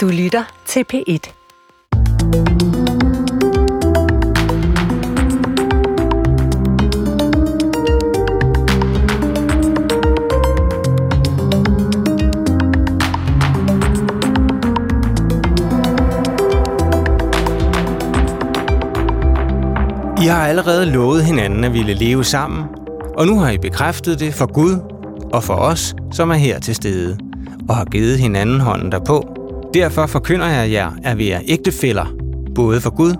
Du lytter til P1. I har allerede lovet hinanden at ville leve sammen, og nu har I bekræftet det for Gud og for os, som er her til stede, og har givet hinanden hånden derpå. Derfor forkynder jeg jer, at vi er ægtefæller, både for Gud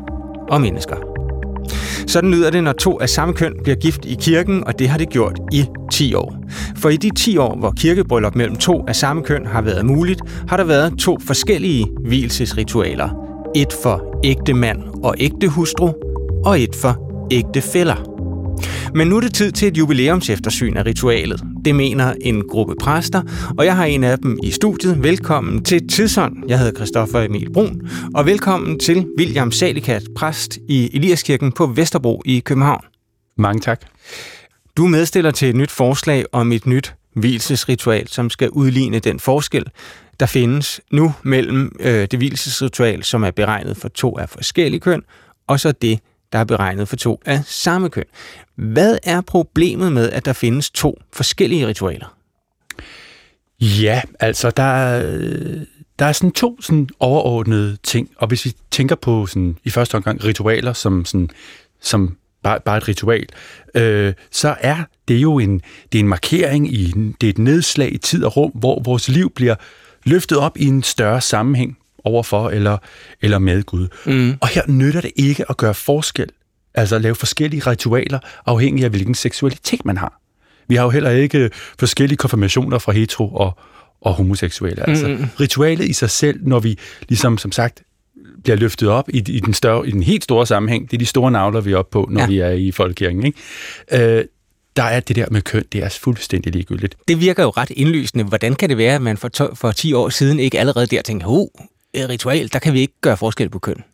og mennesker. Sådan lyder det, når to af samme køn bliver gift i kirken, og det har det gjort i 10 år. For i de 10 år, hvor kirkebryllup mellem to af samme køn har været muligt, har der været to forskellige hvilesesritualer. Et for ægte mand og ægte hustru, og et for ægte fæller. Men nu er det tid til et jubilæumseftersyn af ritualet. Det mener en gruppe præster, og jeg har en af dem i studiet. Velkommen til Tidsånd. Jeg hedder Christoffer Emil Brun, og velkommen til William Salikat, præst i Eliaskirken på Vesterbro i København. Mange tak. Du er medstiller til et nyt forslag om et nyt hvilesesritual, som skal udligne den forskel, der findes nu mellem øh, det hvilesesritual, som er beregnet for to af forskellige køn, og så det, der er beregnet for to af samme køn. Hvad er problemet med, at der findes to forskellige ritualer? Ja, altså der er, der er sådan to sådan overordnede ting, og hvis vi tænker på sådan, i første omgang ritualer som, sådan, som bare, bare et ritual, øh, så er det jo en, det er en markering, i det er et nedslag i tid og rum, hvor vores liv bliver løftet op i en større sammenhæng overfor eller, eller med Gud. Mm. Og her nytter det ikke at gøre forskel, altså at lave forskellige ritualer, afhængig af hvilken seksualitet man har. Vi har jo heller ikke forskellige konfirmationer fra hetero og, og homoseksuelle. Altså, mm. Ritualet i sig selv, når vi ligesom som sagt bliver løftet op i, i, den, større, i den helt store sammenhæng, det er de store navler, vi er oppe på, når ja. vi er i folkekirken. Ikke? Øh, der er det der med køn, det er fuldstændig ligegyldigt. Det virker jo ret indlysende. Hvordan kan det være, at man for, to, for 10 år siden ikke allerede der tænkte, oh, ritual, der kan vi ikke gøre forskel på køn?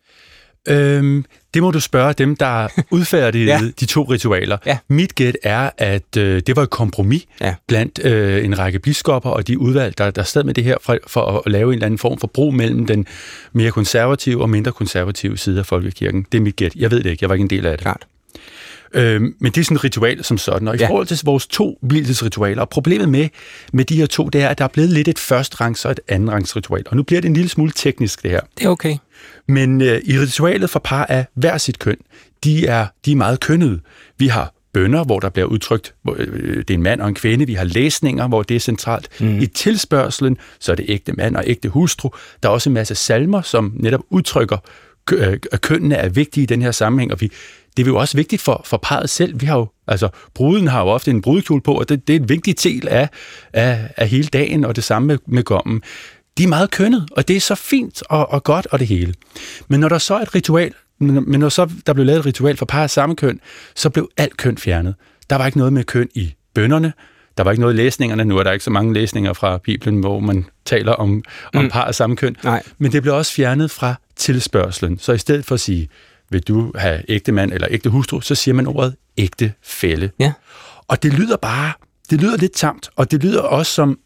Øhm, det må du spørge dem, der udfærdigede ja. de to ritualer. Ja. Mit gæt er, at øh, det var et kompromis ja. blandt øh, en række biskopper og de udvalg, der, der stod med det her for, for at lave en eller anden form for bro mellem den mere konservative og mindre konservative side af folkekirken. Det er mit gæt. Jeg ved det ikke. Jeg var ikke en del af det. Klart. Øh, men det er sådan et ritual som sådan. Og i ja. forhold til vores to hvilesesritualer, og problemet med, med de her to, det er, at der er blevet lidt et førsterangs og et andenrangsritual. Og nu bliver det en lille smule teknisk, det her. Det er okay. Men øh, i ritualet for par af hver sit køn, de er, de er meget kønnede. Vi har bønder, hvor der bliver udtrykt, hvor, øh, det er en mand og en kvinde. Vi har læsninger, hvor det er centralt. Mm. I tilspørgselen, så er det ægte mand og ægte hustru. Der er også en masse salmer, som netop udtrykker, øh, at kønnene er vigtige i den her sammenhæng, og vi det er jo også vigtigt for, for parret selv. Vi har jo, altså, bruden har jo ofte en brudekjole på, og det, det er en vigtig del af, af, af hele dagen, og det samme med, med gommen. De er meget kønnet, og det er så fint og, og godt og det hele. Men når der så er et ritual, men når så der blev lavet et ritual for par af samme køn, så blev alt køn fjernet. Der var ikke noget med køn i bønderne, der var ikke noget i læsningerne. Nu er der ikke så mange læsninger fra Bibelen, hvor man taler om, om mm. par af samme køn. Nej. Men det blev også fjernet fra tilspørgselen. Så i stedet for at sige, vil du have ægte mand eller ægte hustru, så siger man ordet ægte fælde. Ja. Og det lyder bare, det lyder lidt tamt, og det lyder også som,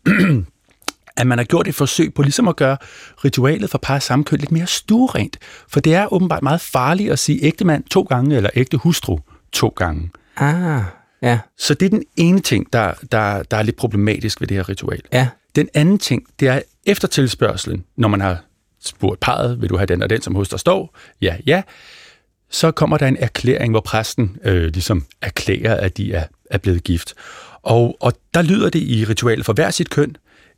at man har gjort et forsøg på ligesom at gøre ritualet for par samkøn lidt mere stuerent. For det er åbenbart meget farligt at sige ægte mand to gange, eller ægte hustru to gange. Ah, ja. Så det er den ene ting, der, der, der er lidt problematisk ved det her ritual. Ja. Den anden ting, det er efter tilspørgselen, når man har spurgt parret, vil du have den og den, som hos der står? Ja, ja så kommer der en erklæring, hvor præsten øh, ligesom erklærer, at de er, er blevet gift. Og, og der lyder det i ritualet for hver sit køn,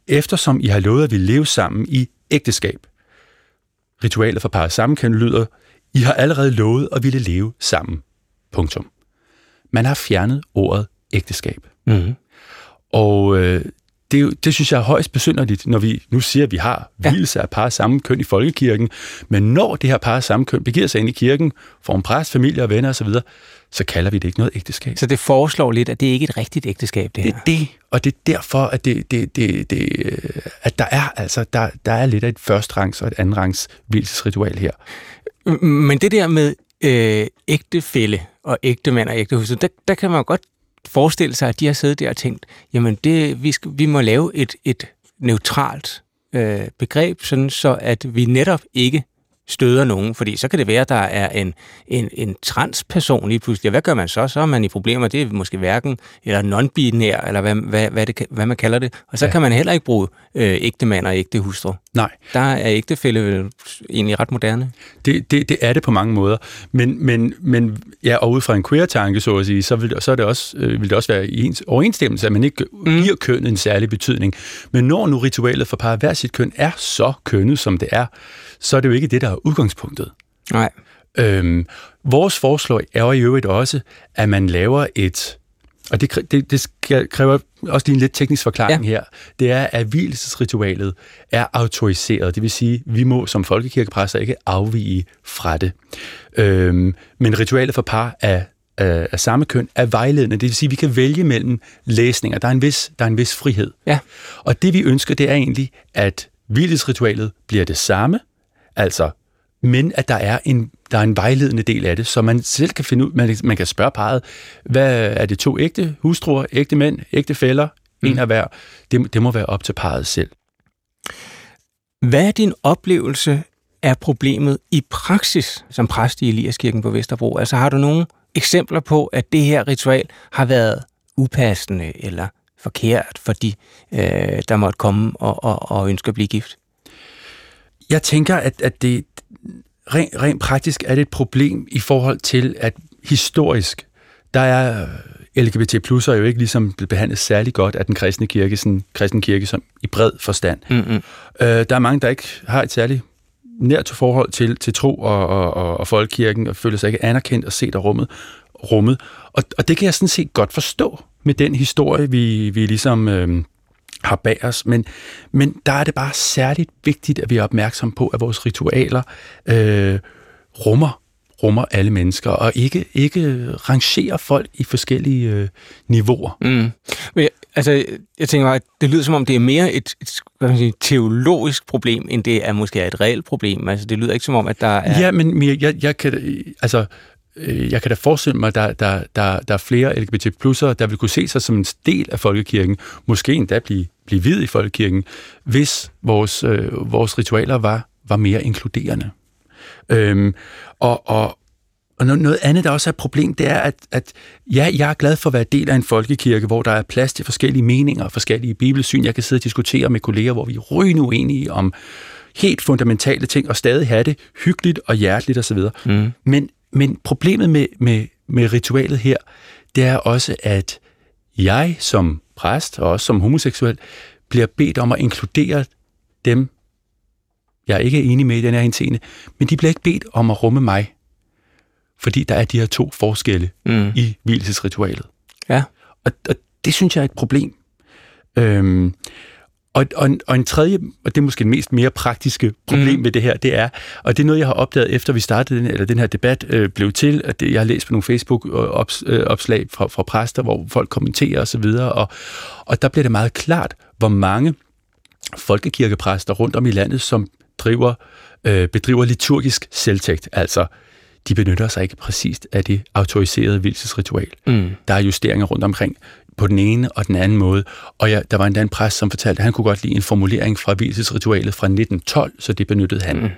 eftersom I har lovet at vi leve sammen i ægteskab. Ritualet for parret sammenkøn lyder, I har allerede lovet at ville leve sammen. Punktum. Man har fjernet ordet ægteskab. Mm-hmm. Og øh, det, det synes jeg er højst besynderligt, når vi nu siger, at vi har hvilelse af par samme køn i folkekirken, men når det her par samme køn begiver sig ind i kirken, får en præst, familie og venner osv., så kalder vi det ikke noget ægteskab. Så det foreslår lidt, at det ikke er et rigtigt ægteskab, det her? Det er det, og det er derfor, at, det, det, det, det, at der er altså der, der er lidt af et førstrangs og et andenrangs hvilesesritual her. Men det der med øh, ægtefælle og ægte mand og ægte hustru, der, der kan man godt forestille sig, at de har siddet der og tænkt, jamen det, vi, skal, vi må lave et, et neutralt øh, begreb, sådan så at vi netop ikke støder nogen, fordi så kan det være, at der er en, en, en transperson lige pludselig. Hvad gør man så? Så er man i problemer. Det er måske hverken eller non-binær, eller hvad, hvad, hvad, det, hvad man kalder det. Og så ja. kan man heller ikke bruge øh, ægte mand og ægte hustru. Nej. Der er ægtefælde egentlig ret moderne. Det, det, det er det på mange måder. Men, men, men ja, og ud fra en queer-tanke, så at sige, så vil, så er det også, øh, vil det også være i ens overensstemmelse, at man ikke mm. giver kønnet en særlig betydning. Men når nu ritualet for par hver sit køn er så kønnet, som det er, så er det jo ikke det, der er udgangspunktet. Nej. Øhm, vores forslag er jo i øvrigt også, at man laver et, og det, det, det kræver også lige en lidt teknisk forklaring ja. her, det er, at hvilesesritualet er autoriseret. Det vil sige, vi må som folkekirkepræster ikke afvige fra det. Øhm, men ritualet for par af, af, af samme køn er vejledende. Det vil sige, at vi kan vælge mellem læsninger. Der er en vis, der er en vis frihed. Ja. Og det vi ønsker, det er egentlig, at hvilesritualet bliver det samme, Altså, men at der er en der er en vejledende del af det, så man selv kan finde ud, man, man kan spørge parret, hvad er det to ægte hustruer, ægte mænd, ægte fæller, mm. en af hver. Det, det må være op til parret selv. Hvad er din oplevelse af problemet i praksis som præst i Eliaskirken på Vesterbro? Altså har du nogle eksempler på, at det her ritual har været upassende eller forkert for de, øh, der måtte komme og, og, og ønske at blive gift? Jeg tænker, at, at det rent, rent praktisk er det et problem i forhold til, at historisk, der er LGBT plus er jo ikke ligesom blevet behandlet særlig godt af den kristne kirke, sådan kristne kirke som i bred forstand. Mm-hmm. Øh, der er mange, der ikke har et særligt nært forhold til, til tro og, og, og, og folkekirken, og føler sig ikke anerkendt og set af rummet. rummet. Og, og det kan jeg sådan set godt forstå med den historie, vi, vi ligesom øh, har bag os, men, men der er det bare særligt vigtigt, at vi er opmærksom på, at vores ritualer øh, rummer rummer alle mennesker, og ikke, ikke rangerer folk i forskellige øh, niveauer. Mm. Men, altså, jeg tænker bare, at det lyder som om, det er mere et, et hvad man sige, teologisk problem, end det er måske et reelt problem. Altså, det lyder ikke som om, at der er... Ja, men jeg, jeg kan... Altså, jeg kan da forestille mig, at der, der, der, der er flere LGBT plusser, der vil kunne se sig som en del af folkekirken, måske endda blive, blive hvid i folkekirken, hvis vores, øh, vores ritualer var, var mere inkluderende. Øhm, og, og, og noget andet, der også er et problem, det er, at, at ja, jeg er glad for at være del af en folkekirke, hvor der er plads til forskellige meninger og forskellige bibelsyn. Jeg kan sidde og diskutere med kolleger, hvor vi er rygende uenige om helt fundamentale ting, og stadig have det hyggeligt og hjerteligt osv. Mm. Men men problemet med, med, med ritualet her, det er også, at jeg som præst, og også som homoseksuel, bliver bedt om at inkludere dem, jeg ikke er enig med i den her henseende, men de bliver ikke bedt om at rumme mig, fordi der er de her to forskelle mm. i hvilesesritualet. Ja. Og, og det synes jeg er et problem. Øhm, og, og, og en tredje, og det er måske det mest mere praktiske problem mm. ved det her, det er, og det er noget, jeg har opdaget efter vi startede den, eller den her debat øh, blev til, at det, jeg har læst på nogle Facebook-opslag øh, fra, fra præster, hvor folk kommenterer osv., og, og, og der bliver det meget klart, hvor mange folkekirkepræster rundt om i landet, som driver, øh, bedriver liturgisk selvtægt, altså de benytter sig ikke præcist af det autoriserede hvilesesritual. Mm. Der er justeringer rundt omkring på den ene og den anden måde. Og ja, der var endda en præst, som fortalte, at han kunne godt lide en formulering fra hvilesesritualet fra 1912, så det benyttede han. Mm.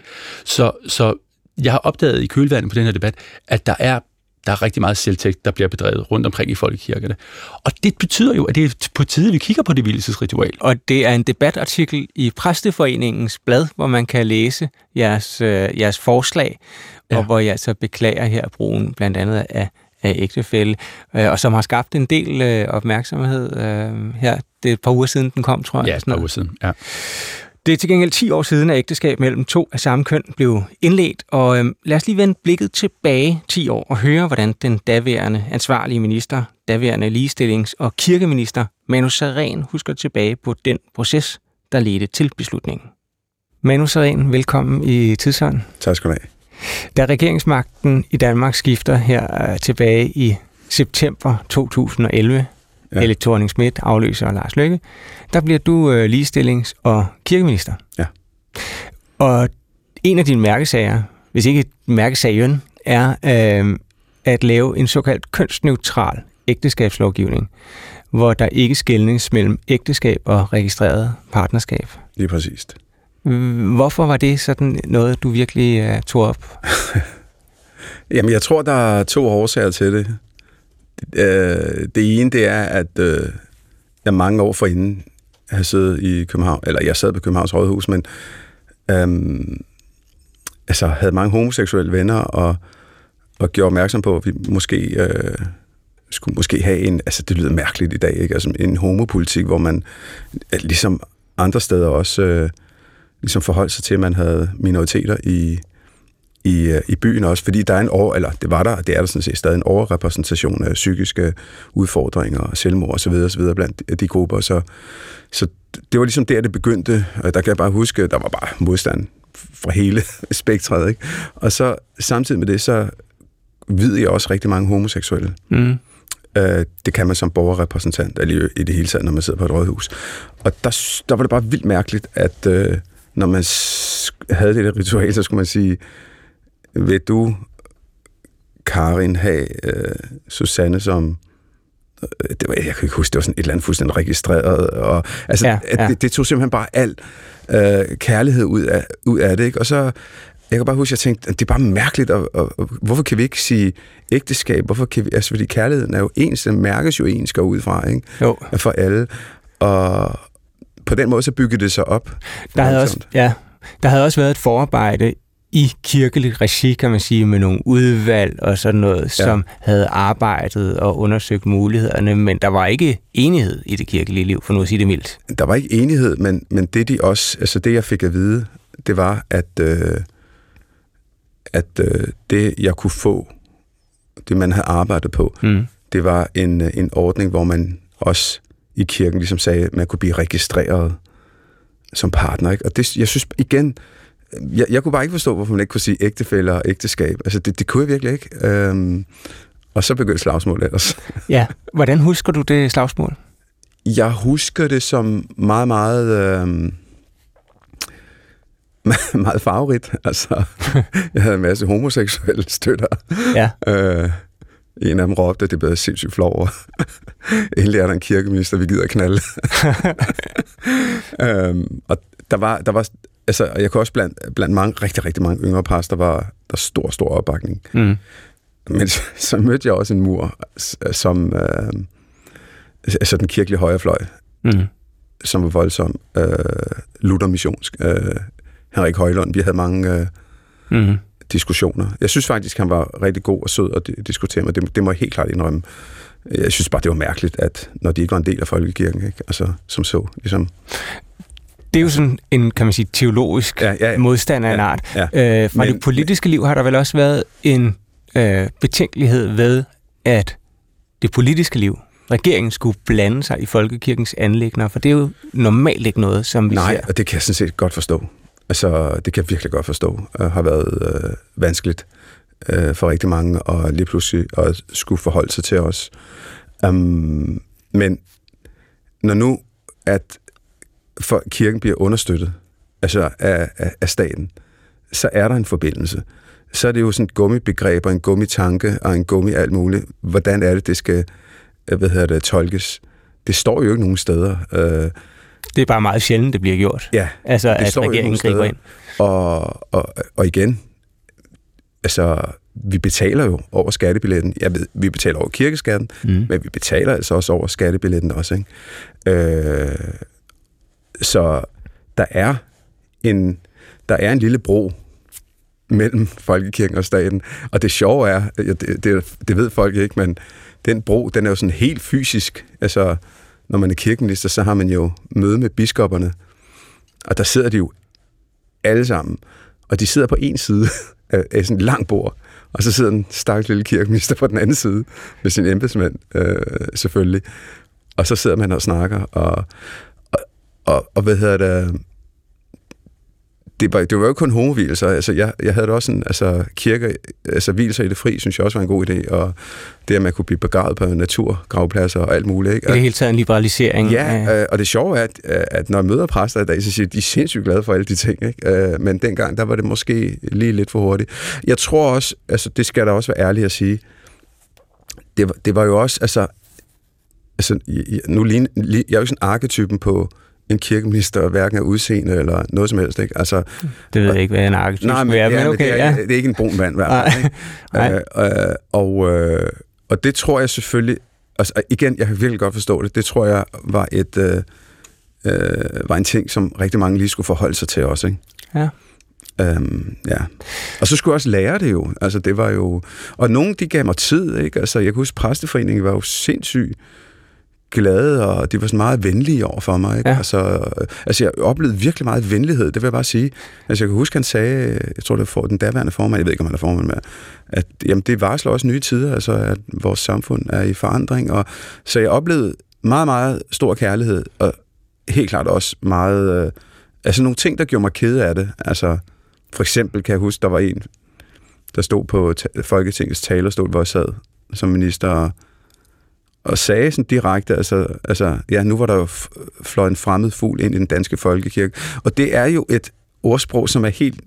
Så, så jeg har opdaget i kølvandet på den her debat, at der er der er rigtig meget selvtægt, der bliver bedrevet rundt omkring i folkekirkerne. Og det betyder jo, at det er på tide, vi kigger på det hvilesesritual. Og det er en debatartikel i Præsteforeningens blad, hvor man kan læse jeres, øh, jeres forslag, ja. og hvor jeg så beklager her brugen blandt andet af øh, og som har skabt en del øh, opmærksomhed øh, her. Det er et par uger siden, den kom, tror jeg. Ja, et par uger siden, ja. Det er til gengæld 10 år siden, at ægteskab mellem to af samme køn blev indledt, og øh, lad os lige vende blikket tilbage 10 år og høre, hvordan den daværende ansvarlige minister, daværende ligestillings- og kirkeminister Manu Saren husker tilbage på den proces, der ledte til beslutningen. Manu Saren, velkommen i Tidsånd. Tak skal du have. Da regeringsmagten i Danmark skifter her øh, tilbage i september 2011, ja. Helle thorning Schmidt afløser Lars Løkke, der bliver du øh, ligestillings- og kirkeminister. Ja. Og en af dine mærkesager, hvis ikke mærkesagen, er øh, at lave en såkaldt kønsneutral ægteskabslovgivning, hvor der ikke skældnes mellem ægteskab og registreret partnerskab. Lige præcist. Hvorfor var det sådan noget, du virkelig uh, tog op? Jamen, jeg tror, der er to årsager til det. Øh, det ene, det er, at øh, jeg mange år forinden har siddet i København, eller jeg sad på Københavns Rådhus, men øhm, altså, havde mange homoseksuelle venner, og, og gjorde opmærksom på, at vi måske øh, skulle måske have en, altså det lyder mærkeligt i dag, ikke? Altså en homopolitik, hvor man ligesom andre steder også øh, ligesom forholdt sig til, at man havde minoriteter i, i, øh, i byen også, fordi der er en over, eller det var der, det er der sådan set stadig en overrepræsentation af psykiske udfordringer og selvmord osv. osv. blandt de grupper, så, så det var ligesom der, det begyndte, og der kan jeg bare huske, der var bare modstand fra hele spektret, ikke? Og så samtidig med det, så ved jeg også rigtig mange homoseksuelle. Mm. Øh, det kan man som borgerrepræsentant, eller i det hele taget, når man sidder på et rådhus. Og der, der var det bare vildt mærkeligt, at øh, når man havde det der ritual, så skulle man sige, vil du, Karin, have øh, Susanne som øh, det var, jeg kan ikke huske, det var sådan et eller andet fuldstændig registreret, og altså, ja, ja. Det, det tog simpelthen bare al øh, kærlighed ud af, ud af det, ikke? og så, jeg kan bare huske, at jeg tænkte, at det er bare mærkeligt, og, og, og hvorfor kan vi ikke sige ægteskab, hvorfor kan vi, altså fordi kærligheden er jo ens, den mærkes jo ens går ud fra, ikke? Jo. For alle, og på den måde så byggede det sig op. Der havde, også, ja, der havde også været et forarbejde i kirkeligt regi, kan man sige, med nogle udvalg og sådan noget, ja. som havde arbejdet og undersøgt mulighederne, men der var ikke enighed i det kirkelige liv, for nu at sige det mildt. Der var ikke enighed, men, men det de også, altså det jeg fik at vide, det var, at, øh, at øh, det jeg kunne få, det man havde arbejdet på, mm. det var en, en ordning, hvor man også i kirken ligesom sagde, at man kunne blive registreret som partner. Ikke? Og det, jeg synes igen, jeg, jeg kunne bare ikke forstå, hvorfor man ikke kunne sige ægtefælde og ægteskab. Altså, det, det kunne jeg virkelig ikke. Øhm, og så begyndte slagsmålet ellers. ja, hvordan husker du det slagsmål? Jeg husker det som meget, meget... Øhm, meget farverigt. Altså, jeg havde en masse homoseksuelle støtter. Ja. Øh, en af dem råbte, at det blev sindssygt flov over. Endelig er der en kirkeminister, vi gider knalde. øhm, og der var, der var altså, jeg kan også blandt, blandt mange, rigtig, rigtig mange yngre der var der stor, stor opbakning. Mm. Men så, så mødte jeg også en mur, som øh, altså den kirkelige højrefløj, mm. som var voldsom. Øh, Luther-missionsk. Øh, Henrik Højlund, vi havde mange øh, mm. Diskussioner. Jeg synes faktisk, han var rigtig god og sød at diskutere med. Det, det må jeg helt klart indrømme. Jeg synes bare, det var mærkeligt, at når de ikke var en del af folkekirken, ikke? Altså, som så, ligesom det er jo sådan en, kan man sige, teologisk ja, ja, modstand af ja, en art. Ja, øh, fra men, det politiske liv har der vel også været en øh, betænkelighed ved, at det politiske liv, regeringen skulle blande sig i folkekirkens anlægner, for det er jo normalt ikke noget, som vi Nej, ser. og det kan jeg sådan set godt forstå. Altså, det kan jeg virkelig godt forstå, og har været øh, vanskeligt øh, for rigtig mange, og lige pludselig at skulle forholde sig til os. Um, men når nu, at for kirken bliver understøttet altså af, af, af staten, så er der en forbindelse. Så er det jo sådan et gummibegreb og en gummitanke og en gummi alt muligt. Hvordan er det, det skal øh, hvad hedder det, tolkes? Det står jo ikke nogen steder. Øh, det er bare meget sjældent, det bliver gjort. Ja, altså, det at regeringen griber ind. Og, og, og igen, altså, vi betaler jo over skattebilletten. Jeg ved, vi betaler over kirkeskatten, mm. men vi betaler altså også over skattebilletten også. Ikke? Øh, så der er en, der er en lille bro mellem folkekirken og staten. Og det sjove er, det, det, det ved folk ikke, men den bro, den er jo sådan helt fysisk. Altså, når man er kirkenlister, så har man jo møde med biskopperne, og der sidder de jo alle sammen, og de sidder på en side af, af sådan en lang bord, og så sidder en stakkels lille kirkeminister på den anden side med sin embedsmænd, øh, selvfølgelig. Og så sidder man og snakker, og, og, og hvad hedder det, det var, det var jo ikke kun homovilser. Altså, jeg, jeg havde også sådan, altså, kirke, altså, hvilser i det fri, synes jeg også var en god idé, og det, at man kunne blive begravet på naturgravpladser og alt muligt. Ikke? I det hele taget en liberalisering. Ja, øh, og det sjove er, at, at når jeg møder præster i dag, så siger de, de er sindssygt glade for alle de ting, ikke? Øh, men dengang, der var det måske lige lidt for hurtigt. Jeg tror også, altså, det skal der også være ærligt at sige, det var, det var jo også, altså, altså nu lige, jeg er jo sådan arketypen på en kirkeminister, hverken af udseende eller noget som helst. Ikke? Altså, det ved jeg ikke, hvad en arketyp nej, men, er, men, okay, det, er, ja. det er ikke en brun mand, hvert fald. Nej. Øh, øh, og, øh, og det tror jeg selvfølgelig, altså igen, jeg kan virkelig godt forstå det, det tror jeg var et... Øh, øh, var en ting, som rigtig mange lige skulle forholde sig til også. Ikke? Ja. Øhm, ja. Og så skulle jeg også lære det jo. Altså, det var jo... Og nogen, de gav mig tid, ikke? Altså, jeg kan huske, præsteforeningen var jo sindssygt glade, og de var sådan meget venlige over for mig. Ikke? Ja. Altså, altså, jeg oplevede virkelig meget venlighed, det vil jeg bare sige. Altså, jeg kan huske, han sagde, jeg tror, det var den daværende formand, jeg ved ikke, om han er formand med, at jamen, det varsler også nye tider, altså, at vores samfund er i forandring. Og, så jeg oplevede meget, meget stor kærlighed, og helt klart også meget... Øh, altså, nogle ting, der gjorde mig ked af det. Altså, for eksempel kan jeg huske, der var en, der stod på Folketingets talerstol, hvor jeg sad som minister, og, sagde sådan direkte, altså, altså, ja, nu var der jo fløjet en fremmed fugl ind i den danske folkekirke. Og det er jo et ordsprog, som er helt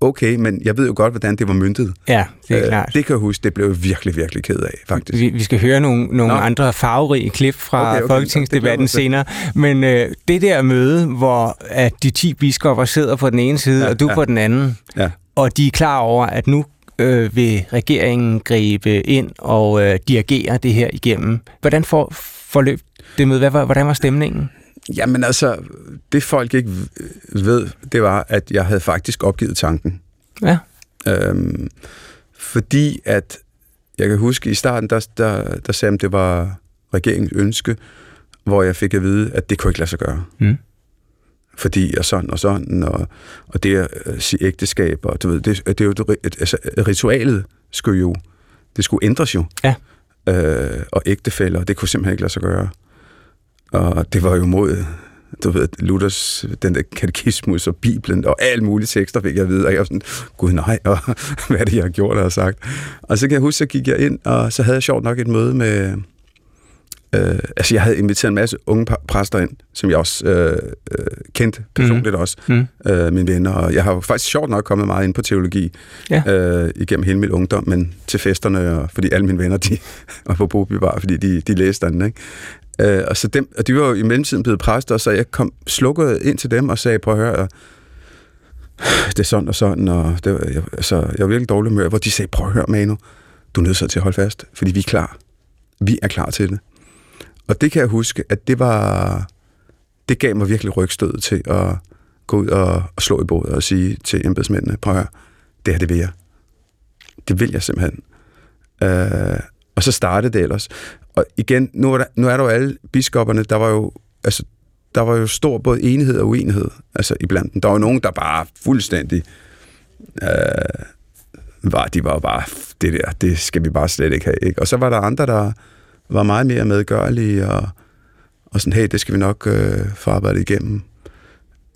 okay, men jeg ved jo godt, hvordan det var myntet. Ja, det er øh, klart. Det kan jeg huske, det blev jeg virkelig, virkelig ked af, faktisk. Vi, vi skal høre nogle, nogle andre farverige klip fra okay, okay, Folketingsdebatten senere, men øh, det der møde, hvor at de 10 biskopper sidder på den ene side, ja, og du ja. på den anden, ja. og de er klar over, at nu øh, vil regeringen gribe ind og øh, dirigere det her igennem. Hvordan får forløb det møde? Hvad, hvordan var stemningen? Jamen altså, det folk ikke ved, det var, at jeg havde faktisk opgivet tanken. Ja. Øhm, fordi at, jeg kan huske, i starten, der, der, der sagde at det var regeringens ønske, hvor jeg fik at vide, at det kunne ikke lade sig gøre. Mm. Fordi og sådan og sådan, og, og det at øh, sige ægteskab, og du ved, det, det er jo, et, altså, ritualet skulle jo, det skulle ændres jo. Ja. Øh, og ægtefælder, det kunne simpelthen ikke lade sig gøre. Og det var jo mod, du ved, Luthers, den der katekismus og Bibelen og alle mulige tekster fik jeg at vide, og jeg var sådan, gud nej, og hvad er det, jeg har gjort og sagt. Og så kan jeg huske, så gik jeg ind, og så havde jeg sjovt nok et møde med, øh, altså jeg havde inviteret en masse unge præster ind, som jeg også øh, øh, kendte personligt mm. også, mm. øh, mine venner, og jeg har jo faktisk sjovt nok kommet meget ind på teologi ja. øh, igennem hele min ungdom, men til festerne, og, fordi alle mine venner, de var på Boby var, fordi de, de læste den, ikke? Øh, og, så dem, og de var jo i mellemtiden blevet præster, så jeg kom slukket ind til dem og sagde, prøv at høre, det er sådan og sådan, og det, jeg, altså, jeg var virkelig dårlig med, hvor de sagde, prøv at høre, Manu, du er nødt til at holde fast, fordi vi er klar. Vi er klar til det. Og det kan jeg huske, at det var, det gav mig virkelig rygstød til at gå ud og, og slå i bordet og sige til embedsmændene, prøv at høre, det her det vil jeg. Det vil jeg simpelthen. Øh, og så startede det ellers. Og igen, nu er der, nu er der jo alle biskopperne, der var jo, altså, der var jo stor både enighed og uenighed altså, iblandt dem. Der var jo nogen, der bare fuldstændig øh, var, de var bare, det der, det skal vi bare slet ikke have. Ikke? Og så var der andre, der var meget mere medgørlige og, og sådan, hey, det skal vi nok øh, få arbejdet igennem.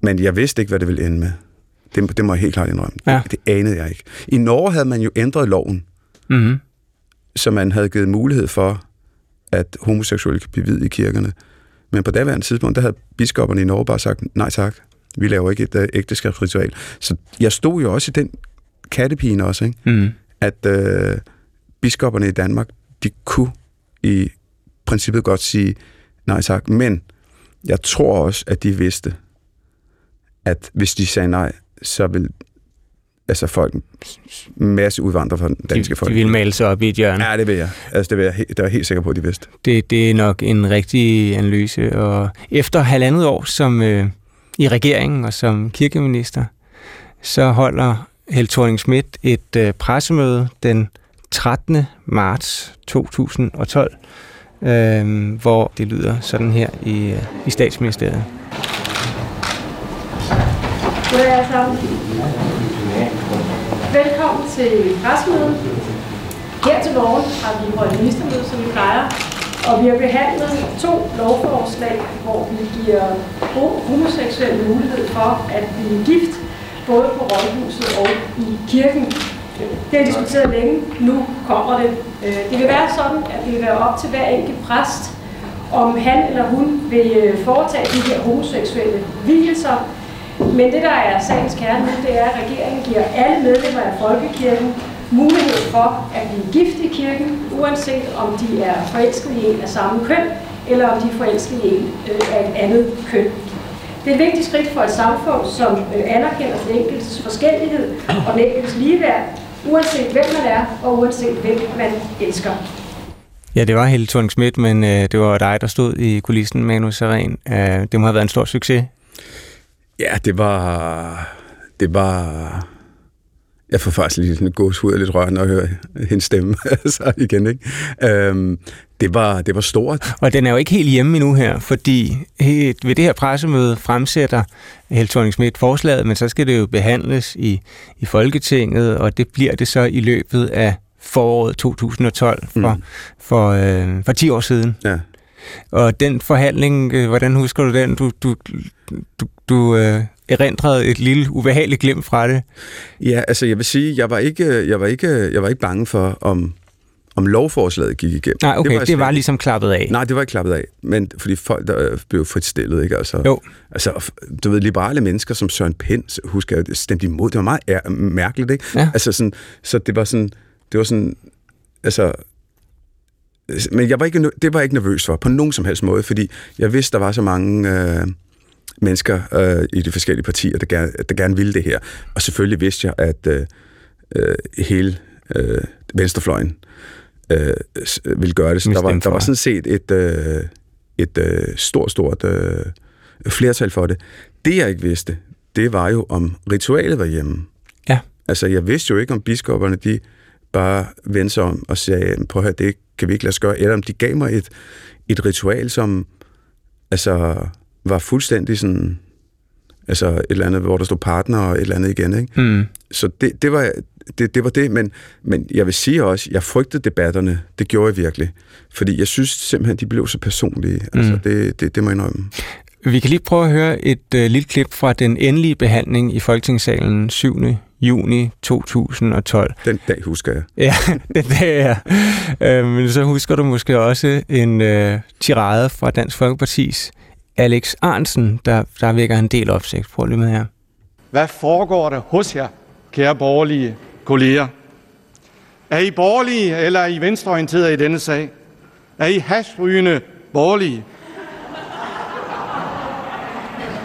Men jeg vidste ikke, hvad det ville ende med. Det, det må jeg helt klart indrømme. Ja. Det, det anede jeg ikke. I Norge havde man jo ændret loven, mm-hmm. så man havde givet mulighed for, at homoseksuelle kan blive videt i kirkerne. Men på daværende tidspunkt, der havde biskopperne i Norge bare sagt, nej tak, vi laver ikke et uh, ægteskabsritual. Så jeg stod jo også i den kattepine også, ikke? Mm. at uh, biskopperne i Danmark, de kunne i princippet godt sige nej tak, men jeg tror også, at de vidste, at hvis de sagde nej, så vil altså folk, masse udvandrere fra den danske de, folk. De vil male sig op i et hjørne. Ja, det vil jeg. Altså, det, vil jeg, det er jeg helt sikker på, at de vidste. Det, det er nok en rigtig analyse, og efter halvandet år som øh, i regeringen og som kirkeminister, så holder Held thorning Schmidt et øh, pressemøde den 13. marts 2012, øh, hvor det lyder sådan her i, øh, i statsministeriet. Goddag alle sammen. Velkommen til pressemødet. Her til morgen har vi holdt ministermøde, som vi plejer, og vi har behandlet to lovforslag, hvor vi giver homoseksuelle mulighed for at blive gift, både på rådhuset og i kirken. Det har diskuteret længe. Nu kommer det. Øh, det vil være sådan, at det vil være op til hver enkelt præst, om han eller hun vil øh, foretage de her homoseksuelle hvilelser, men det, der er sagens kerne nu, det er, at regeringen giver alle medlemmer af Folkekirken mulighed for at blive gift i kirken, uanset om de er forelsket i en af samme køn, eller om de er forelsket i en øh, af et andet køn. Det er et vigtigt skridt for et samfund, som anerkender den enkeltes forskellighed og den enkeltes ligeværd, uanset hvem man er og uanset hvem man elsker. Ja, det var Helle thorning Schmidt, men øh, det var dig, der stod i kulissen, Manu Seren. Øh, det må have været en stor succes. Ja, det var... Det var... Jeg får faktisk lige sådan et gåshud og lidt rørende når jeg hører hendes stemme altså igen, ikke? Øhm, det, var, det var stort. Og den er jo ikke helt hjemme endnu her, fordi ved det her pressemøde fremsætter Helle thorning forslaget, men så skal det jo behandles i, i Folketinget, og det bliver det så i løbet af foråret 2012, for, mm. for, øh, for 10 år siden. Ja. Og den forhandling, øh, hvordan husker du den? Du, du, du, du øh, erindrede et lille ubehageligt glimt fra det. Ja, altså jeg vil sige, jeg var ikke, jeg var ikke, jeg var ikke bange for, om, om lovforslaget gik igennem. Nej, okay, det var, det var ligesom klappet af. Nej, det var ikke klappet af, men fordi folk der blev frit stillet, ikke? Altså, jo. altså, du ved, liberale mennesker som Søren Pind, husker jeg, stemte imod. Det var meget er, mærkeligt, ikke? Ja. Altså sådan, så det var sådan, det var sådan, altså, men jeg var ikke, det var jeg ikke nervøs for, på nogen som helst måde, fordi jeg vidste, der var så mange øh, mennesker øh, i de forskellige partier, der gerne, der gerne ville det her. Og selvfølgelig vidste jeg, at øh, øh, hele øh, venstrefløjen øh, ville gøre det. Så der var, der var sådan set et, øh, et øh, stort, stort øh, flertal for det. Det, jeg ikke vidste, det var jo, om ritualet var hjemme. Ja. Altså, jeg vidste jo ikke, om biskopperne, de bare vendte sig om og sagde, prøv at høre, det kan vi ikke lade os gøre, eller om de gav mig et, et ritual, som altså, var fuldstændig sådan, altså et eller andet, hvor der stod partner og et eller andet igen, ikke? Mm. Så det, det, var, det, det var det, men, men jeg vil sige også, jeg frygtede debatterne, det gjorde jeg virkelig, fordi jeg synes simpelthen, de blev så personlige, altså mm. det, det, det må jeg indrømme. Vi kan lige prøve at høre et uh, lille klip fra den endelige behandling i Folketingssalen 7 juni 2012. Den dag husker jeg. Ja, den dag, ja. Øh, men så husker du måske også en øh, tirade fra Dansk Folkepartis Alex Arnsen, der, der vækker en del opsigt. Prøv lige med her. Hvad foregår der hos jer, kære borgerlige kolleger? Er I borgerlige, eller er I venstreorienterede i denne sag? Er I hashrygende borgerlige?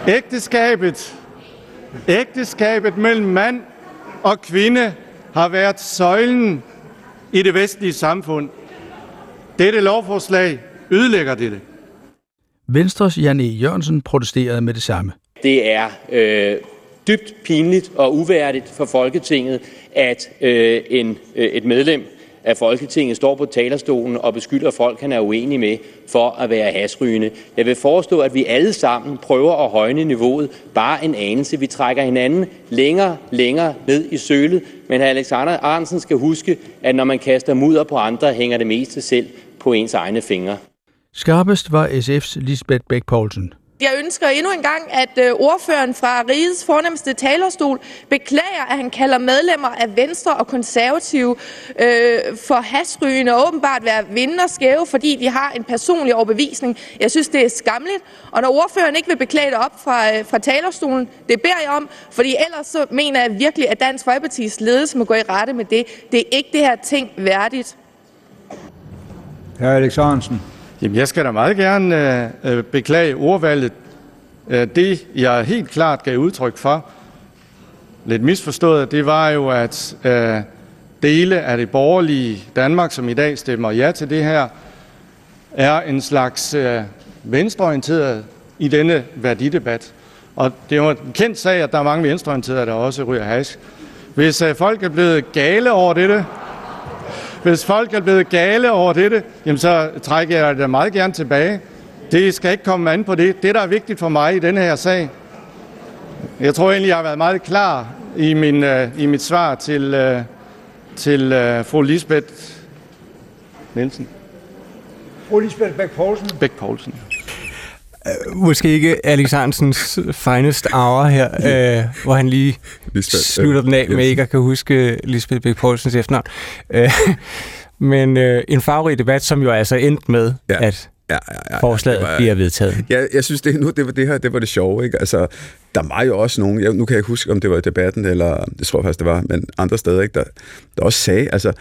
Ægteskabet, ægteskabet mellem mand og kvinde har været søjlen i det vestlige samfund. Dette lovforslag ødelægger dette. Venstres Jan E. Jørgensen protesterede med det samme. Det er øh, dybt pinligt og uværdigt for Folketinget, at øh, en, øh, et medlem af Folketinget står på talerstolen og beskylder folk, han er uenig med, for at være hasrygende. Jeg vil forestå, at vi alle sammen prøver at højne niveauet bare en anelse. Vi trækker hinanden længere, længere ned i sølet. Men. Alexander Arnsen skal huske, at når man kaster mudder på andre, hænger det mest selv på ens egne fingre. Skarpest var SF's Lisbeth Bæk Poulsen. Jeg ønsker endnu en gang, at øh, ordføreren fra Rigets fornemmeste talerstol beklager, at han kalder medlemmer af Venstre og Konservative øh, for hasrygende og åbenbart være vinde og skæve, fordi de har en personlig overbevisning. Jeg synes, det er skamligt. Og når ordføreren ikke vil beklage det op fra, øh, fra talerstolen, det beder jeg om, fordi ellers så mener jeg virkelig, at Dansk Folkepartis ledelse må gå i rette med det. Det er ikke det her ting værdigt. Hr. Alex Hansen. Jamen, jeg skal da meget gerne øh, øh beklage ordvalget. Øh, det, jeg helt klart gav udtryk for, lidt misforstået, det var jo, at øh, dele af det borgerlige Danmark, som i dag stemmer ja til det her, er en slags øh, venstreorienteret i denne værdidebat. Og det er jo en kendt sag, at der er mange venstreorienterede, der også ryger hash. Hvis øh, folk er blevet gale over dette, hvis folk er blevet gale over dette, jamen så trækker jeg det meget gerne tilbage. Det skal ikke komme an på det. Det, der er vigtigt for mig i denne her sag, jeg tror egentlig, jeg har været meget klar i, min, uh, i mit svar til, uh, til uh, fru Lisbeth Nielsen. Fru Lisbeth Bæk Poulsen. Bæk Poulsen. Måske ikke Alex Hansens finest hour her, øh, hvor han lige Lisbeth, slutter den af med ikke at kan huske Lisbeth Bæk Poulsens efternavn. Øh, men øh, en farverig debat, som jo altså endte med, ja. at ja, ja, ja, forslaget var, bliver vedtaget. Ja, jeg synes, det, nu, det var det her, det var det sjove, ikke? Altså, der var jo også nogen, jeg, nu kan jeg ikke huske, om det var i debatten, eller det tror jeg faktisk, det var, men andre steder, ikke? Der, der også sagde, altså,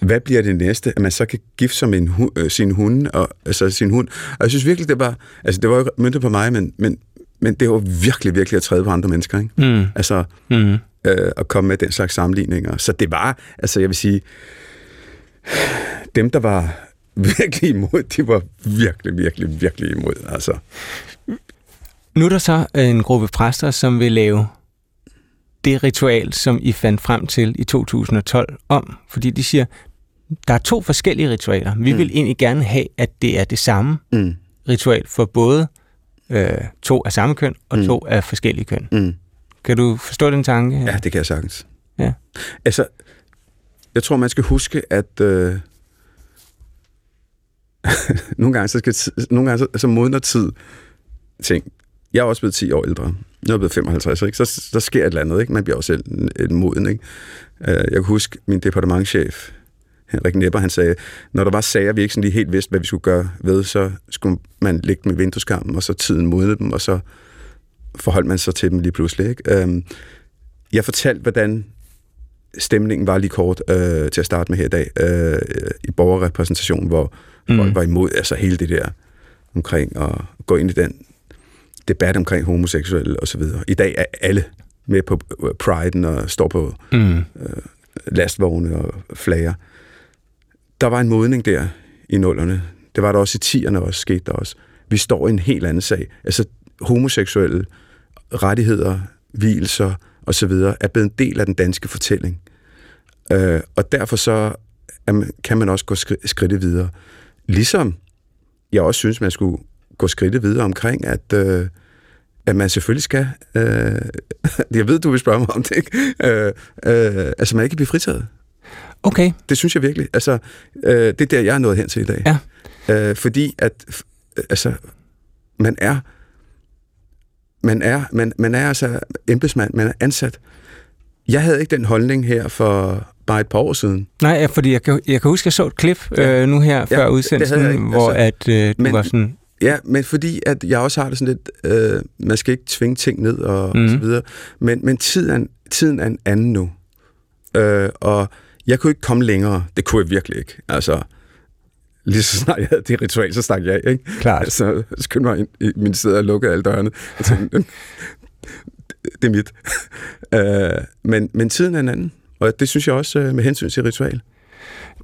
hvad bliver det næste? At man så kan gifte sig med en hu- øh, sin hund, og, altså sin hund. Og jeg synes virkelig, det var, altså det var jo myndet på mig, men, men, men det var virkelig, virkelig at træde på andre mennesker, ikke? Mm. Altså, Mm. øh, at komme med den slags sammenligninger. Så det var, altså jeg vil sige, dem, der var virkelig imod, de var virkelig, virkelig, virkelig imod. Altså, Nu er der så en gruppe præster, som vil lave det ritual, som I fandt frem til i 2012 om, fordi de siger, der er to forskellige ritualer. Vi mm. vil egentlig gerne have, at det er det samme mm, ritual for både øh, to af samme køn og Mm. to af forskellige køn. mm. Kan du forstå den tanke? Ja, det kan jeg sagtens. Ja. Altså, jeg tror, man skal huske, at øh, nogle gange, så skal, nogle gange så, så modner tid ting. Jeg er også blevet 10 år ældre. Jeg er blevet 55, ikke? Så der sker et eller andet, ikke? Man bliver også selv en, en moden, ikke? Øh, Jeg kan huske, min departementchef, Henrik Nepper, han sagde, når der var sager, vi ikke sådan lige helt vidste, hvad vi skulle gøre ved, så skulle man lægge dem i vindueskarmen, og så tiden modne dem, og så forholdt man sig til dem lige pludselig. Ikke? Øhm, jeg fortalte, hvordan stemningen var lige kort øh, til at starte med her i dag, øh, i borgerrepræsentationen, hvor mm. folk var imod altså hele det der omkring at gå ind i den debat omkring homoseksuelle osv. I dag er alle med på øh, priden og står på Mm. lastvogne og flager. Der var en modning der i nullerne. Det var der også i tierne også, skete der også. Vi står i en helt anden sag. Altså homoseksuelle rettigheder, hvilelser osv. er blevet en del af den danske fortælling. Øh, og derfor så man, kan man også gå skri- skridtet videre. Ligesom jeg også synes, man skulle gå skridtet videre omkring, at, øh, at man selvfølgelig skal... Øh, jeg ved, du vil spørge mig om det, ikke? Øh, øh, altså, man ikke kan blive fritaget. Okay. Det synes jeg virkelig. Altså, øh, det er der, jeg er nået hen til i dag. Ja. Øh, fordi at, altså, man er, man er, man, man er altså embedsmand, man er ansat. Jeg havde ikke den holdning her for bare et par år siden. Nej, fordi jeg kan, jeg kan huske, at jeg så et klip Ja. øh, nu her Ja, før det udsendelsen, jeg hvor Altså, at øh, du men- var sådan... Ja, men fordi at jeg også har det sådan lidt, øh, man skal ikke tvinge ting ned og, Mhm. mm. og så videre, men, men tiden, er, en- tiden er en anden nu. Øh, og jeg kunne ikke komme længere. Det kunne jeg virkelig ikke. Altså, lige så snart jeg havde det ritual, så stak jeg ikke? Klart. Altså, skyndte mig ind i min sted og lukkede alle dørene. Og tænkte, det er mit. øh, men, men tiden er en anden. Og det synes jeg også øh, med hensyn til ritual.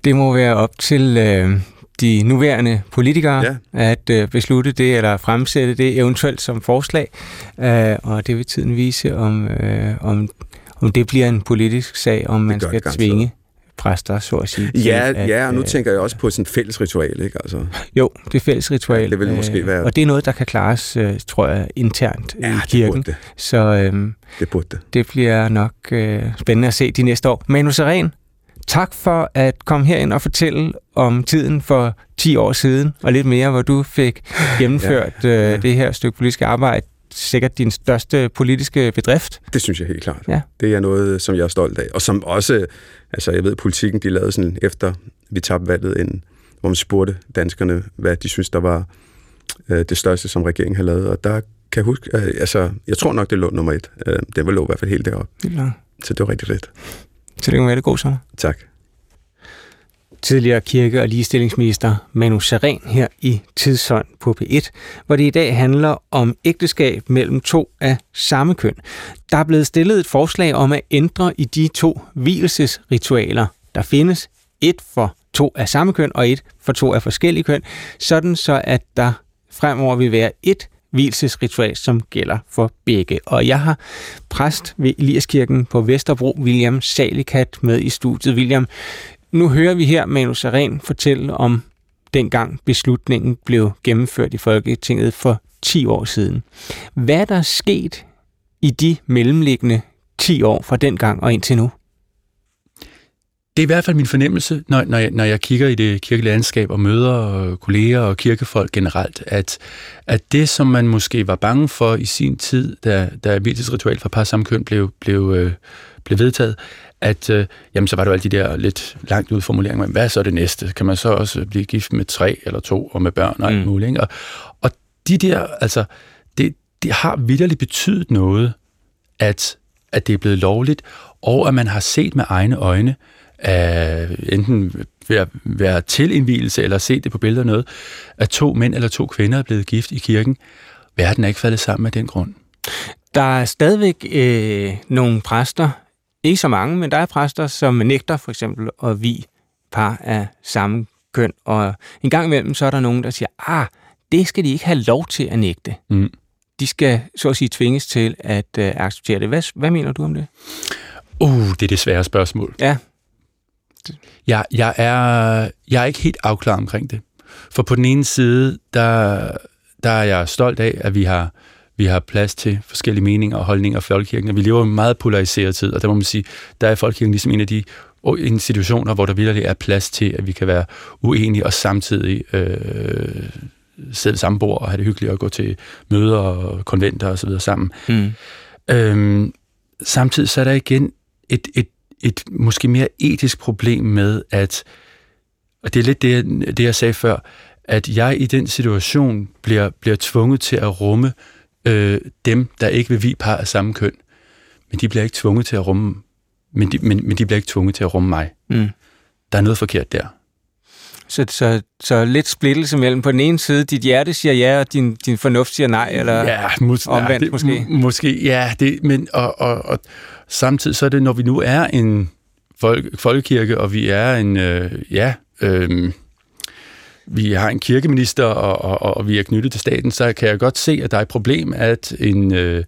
Det må være op til øh, de nuværende politikere Ja. at øh, beslutte det, eller fremsætte det eventuelt som forslag. Øh, og det vil tiden vise, om, øh, om, om det bliver en politisk sag, om man skal det tvinge præster, så at sige. Ja, at, ja, og nu øh, tænker jeg også på sådan et fælles ritual, ikke? Altså, Jo, det fælles ritual. Ja, det vil måske være- Og det er noget, der kan klares, øh, tror jeg, internt ja, i det kirken. burde det. Så øh, Det burde det. det bliver nok øh, spændende at se de næste år. Manu Seren, tak for at komme herind og fortælle om tiden for 10 år siden, og lidt mere, hvor du fik gennemført ja, ja. Øh, det her stykke politisk arbejde. Sikkert din største politiske bedrift. Det synes jeg helt klart. Ja. Det er noget, som jeg er stolt af. Og som også, altså jeg ved, politikken, de lavede sådan, efter vi tabte valget, en, hvor man spurgte danskerne, hvad de synes, der var øh, det største, som regeringen har lavet. Og der kan jeg huske, øh, altså, jeg tror nok, det lå nummer et. Øh, det var lå i hvert fald helt deroppe. Ja. Så det var rigtig fedt. Tillykke med det. God sommer. Tak. tidligere kirke- og ligestillingsminister Manu Seren her i Tidsånd på P1, hvor det i dag handler om ægteskab mellem to af samme køn. Der er blevet stillet et forslag om at ændre i de to hvilesesritualer, der findes. Et for to af samme køn og et for to af forskellige køn, sådan så at der fremover vil være et hvilesesritual, som gælder for begge. Og jeg har præst ved Eliaskirken på Vesterbro, William Salikat, med i studiet. William, nu hører vi her Manu Saren fortælle om dengang beslutningen blev gennemført i Folketinget for 10 år siden. Hvad er der sket i de mellemliggende 10 år fra dengang og indtil nu? Det er i hvert fald min fornemmelse, når, når, jeg, når jeg kigger i det kirkelige landskab og møder øh, kolleger og kirkefolk generelt, at, at det, som man måske var bange for i sin tid, da, da hvilesesritual for par samme køn blev, blev, øh, blev vedtaget, at øh, jamen, så var der jo alle de der lidt langt ud formuleringer, men hvad er så det næste? Kan man så også blive gift med tre eller to og med børn og alt Mm. muligt? Ikke? Og, og de der, altså, det, det har vidderligt betydet noget, at, at det er blevet lovligt, og at man har set med egne øjne, af enten ved at være til indvielse eller set det på billeder noget, at to mænd eller to kvinder er blevet gift i kirken. verden er ikke faldet sammen af den grund. Der er stadigvæk øh, nogle præster, ikke så mange, men der er præster, som nægter for eksempel at vi par af samme køn, og en gang imellem så er der nogen, der siger, ah, det skal de ikke have lov til at nægte. Mm. De skal så at sige tvinges til at øh, acceptere det. Hvad, hvad mener du om det? Uh, det er det svære spørgsmål. Ja. Jeg, jeg, er, jeg er ikke helt afklaret omkring det. For på den ene side, der, der er jeg stolt af, at vi har, vi har plads til forskellige meninger og holdninger i folkekirken. Vi lever i en meget polariseret tid, og der må man sige, der er folkekirken ligesom en af de institutioner, hvor der virkelig er plads til, at vi kan være uenige og samtidig øh, sidde samme bord og have det hyggeligt og gå til møder og konventer og så videre sammen. Mm. Øhm, samtidig så er der igen et, et, et måske mere etisk problem med, at, og det er lidt det, det jeg sagde før, at jeg i den situation bliver, bliver tvunget til at rumme øh, dem, der ikke vil vi par af samme køn. Men de bliver ikke tvunget til at rumme, men de, men, men de bliver ikke tvunget til at rumme mig. Mm. Der er noget forkert der. Så, så, så lidt splittelse mellem på den ene side, dit hjerte siger ja, og din, din fornuft siger nej, eller ja, mås- omvendt ja, det, måske? Måske, ja. Det, men, og, og, og samtidig så er det, når vi nu er en folk, folkekirke, og vi er en, øh, ja, øh, vi har en kirkeminister, og, og, og vi er knyttet til staten, så kan jeg godt se, at der er et problem, at en, øh,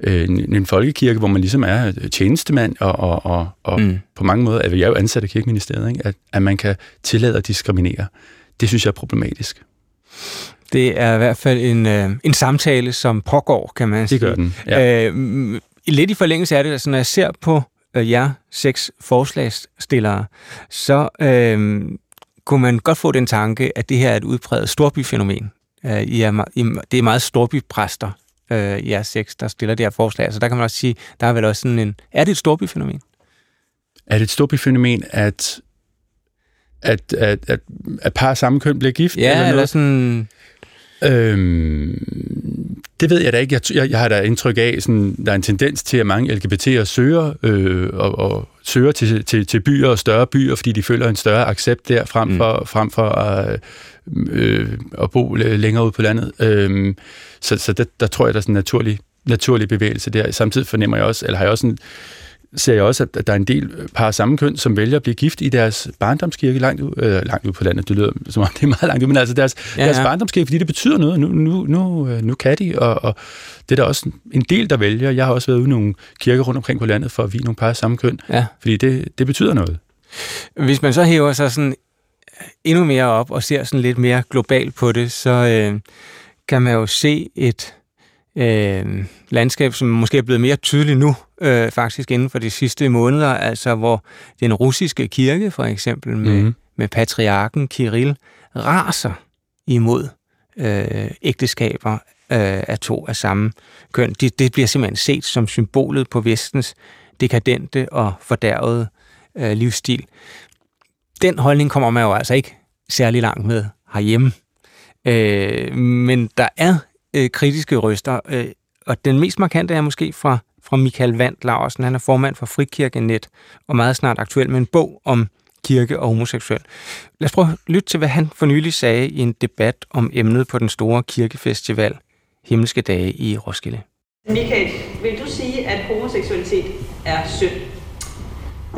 en, en folkekirke, hvor man ligesom er tjenestemand, og, og, og, og mm. på mange måder, at jeg er jo ansat af kirkeministeriet, ikke? At, at man kan tillade at diskriminere. Det synes jeg er problematisk. Det er i hvert fald en, øh, en samtale, som pågår, kan man sige. Det gør den, ja. øh, Lidt i forlængelse af det, altså når jeg ser på øh, jer seks forslagsstillere, så øh, kunne man godt få den tanke, at det her er et udpræget storbyfænomen. Øh, I er, I, det er meget storbypræster, øh, i jer seks, der stiller det her forslag. Så der kan man også sige, der er vel også sådan en... Er det et storbyfænomen? Er det et storbyfænomen, at at, at, at, at par samme køn bliver gift? Ja, eller, eller sådan... Øhm, det ved jeg da ikke. Jeg, jeg, jeg har da indtryk af, sådan, der er en tendens til, at mange LGBT'er søger, øh, og, og søger til, til, til byer og større byer, fordi de føler en større accept der, frem mm. for, mm. frem for at, øh, at bo længere ude på landet. Øhm, så så det, der tror jeg, der er sådan en naturlig, naturlig bevægelse der. Samtidig fornemmer jeg også, eller har jeg også en, ser jeg også, at der er en del par af samme køn, som vælger at blive gift i deres barndomskirke langt ud, øh, langt ud på landet. Det lyder som om det er meget langt ud, men altså deres, ja, ja. deres barndomskirke, fordi det betyder noget. Nu, nu, nu, øh, nu kan de, og, og det er der også en del, der vælger. Jeg har også været ude i nogle kirker rundt omkring på landet for at vi nogle par af samme køn, ja. fordi det, det betyder noget. Hvis man så hæver sig sådan endnu mere op og ser sådan lidt mere globalt på det, så øh, kan man jo se et øh, landskab, som måske er blevet mere tydeligt nu, øh, faktisk inden for de sidste måneder, altså hvor den russiske kirke for eksempel med, mm. med patriarken Kirill raser imod øh, ægteskaber øh, af to af samme køn. Det, det bliver simpelthen set som symbolet på vestens dekadente og fordærvede øh, livsstil. Den holdning kommer man jo altså ikke særlig langt med herhjemme. Øh, men der er øh, kritiske røster, øh, og den mest markante er måske fra, fra Michael Vandt Larsen. Han er formand for Frikirkenet, og meget snart aktuel med en bog om kirke og homoseksuel. Lad os prøve at lytte til, hvad han for nylig sagde i en debat om emnet på den store kirkefestival Himmelske Dage i Roskilde. Michael, vil du sige, at homoseksualitet er synd?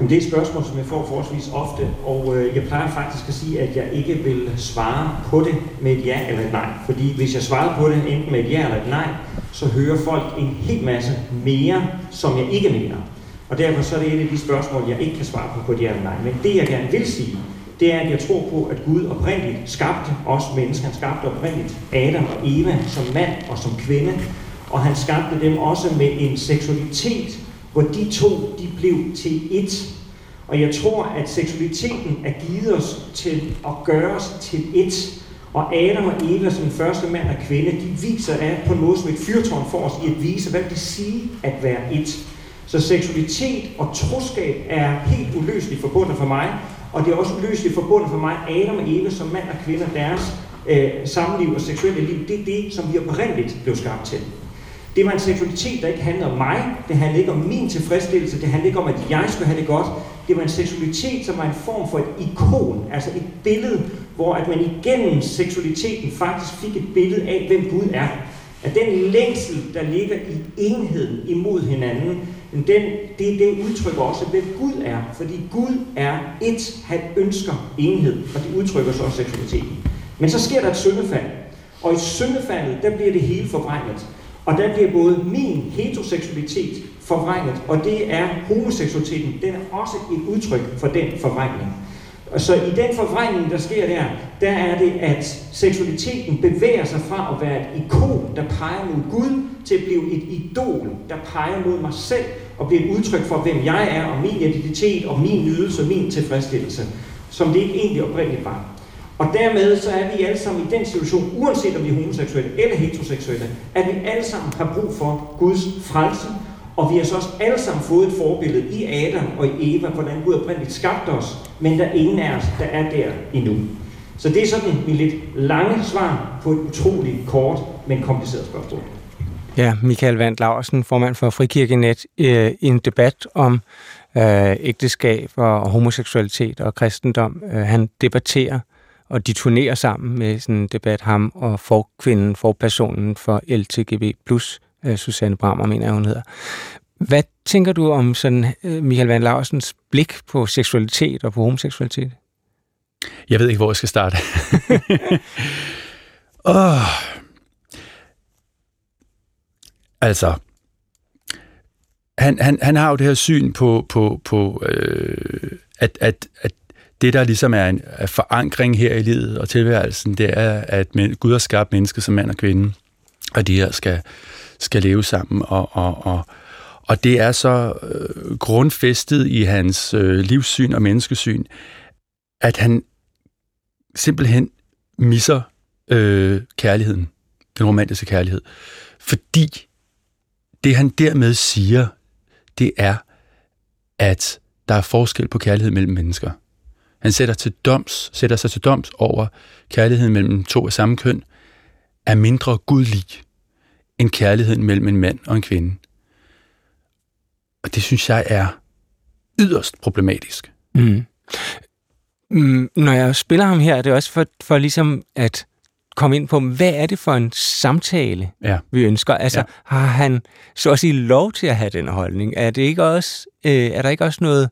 Det er et spørgsmål, som jeg får forholdsvis ofte, og øh, jeg plejer faktisk at sige, at jeg ikke vil svare på det med et ja eller et nej. Fordi hvis jeg svarer på det enten med et ja eller et nej, så hører folk en hel masse mere, som jeg ikke mener. Og derfor så er det et af de spørgsmål, jeg ikke kan svare på på et ja eller nej. Men det jeg gerne vil sige, det er, at jeg tror på, at Gud oprindeligt skabte os mennesker. Han skabte oprindeligt Adam og Eva som mand og som kvinde. Og han skabte dem også med en seksualitet, hvor de to de blev til ét. Og jeg tror, at seksualiteten er givet os til at gøre os til ét. Og Adam og Eva som første mand og kvinde, de viser af på en måde som et fyrtårn for os i at vise, hvad det sige at være ét. Så seksualitet og troskab er helt uløseligt forbundet for mig, og det er også uløseligt forbundet for mig, Adam og Eva som mand og kvinde, deres øh, samliv og seksuelle liv, det er det, som vi oprindeligt blev skabt til. Det var en seksualitet, der ikke handlede om mig. Det handlede ikke om min tilfredsstillelse. Det handlede ikke om, at jeg skulle have det godt. Det var en seksualitet, som var en form for et ikon, altså et billede, hvor at man igennem seksualiteten faktisk fik et billede af, hvem Gud er. At den længsel, der ligger i enheden imod hinanden, den, det, det udtrykker også, hvem Gud er. Fordi Gud er et, han ønsker enhed, og det udtrykker så også seksualiteten. Men så sker der et syndefald, og i syndefaldet, der bliver det hele forvrænget. Og der bliver både min heteroseksualitet forvrænget, og det er homoseksualiteten, den er også et udtryk for den forvrængning. Og så i den forvrængning, der sker der, der er det, at seksualiteten bevæger sig fra at være et ikon, der peger mod Gud, til at blive et idol, der peger mod mig selv, og bliver et udtryk for, hvem jeg er, og min identitet, og min nydelse, og min tilfredsstillelse, som det ikke egentlig oprindeligt var. Og dermed så er vi alle sammen i den situation, uanset om vi er homoseksuelle eller heteroseksuelle, at vi alle sammen har brug for Guds frelse, og vi har så også alle sammen fået et forbillede i Adam og i Eva, hvordan Gud oprindeligt skabte os, men der er ingen af os, der er der endnu. Så det er sådan mit lidt lange svar på et utroligt kort, men kompliceret spørgsmål. Ja, Michael Vandt Laursen, formand for Frikirkenet, øh, i en debat om øh, ægteskab og homoseksualitet og kristendom. Øh, han debatterer og de turnerer sammen med sådan en debat, ham og forkvinden, forpersonen for LTGB+, øh, Susanne Brammer, mener jeg, hun hedder. Hvad tænker du om sådan øh, Michael Van Larsens blik på seksualitet og på homoseksualitet? Jeg ved ikke, hvor jeg skal starte. oh. Altså, han, han, han har jo det her syn på, på, på øh, at, at, at det, der ligesom er en er forankring her i livet og tilværelsen, det er, at Gud har skabt mennesket som mand og kvinde, og de her skal, skal leve sammen. Og, og, og, og det er så øh, grundfæstet i hans øh, livssyn og menneskesyn, at han simpelthen misser øh, kærligheden, den romantiske kærlighed. Fordi det, han dermed siger, det er, at der er forskel på kærlighed mellem mennesker. Han sætter, til doms, sætter sig til doms over kærligheden mellem to af samme køn, er mindre gudlig end kærligheden mellem en mand og en kvinde. Og det synes jeg er yderst problematisk. Mm. Mm, når jeg spiller ham her, er det også for, for ligesom at komme ind på, hvad er det for en samtale, ja. vi ønsker? Altså, ja. har han så at sige lov til at have den holdning? Er, det ikke også, øh, er der ikke også noget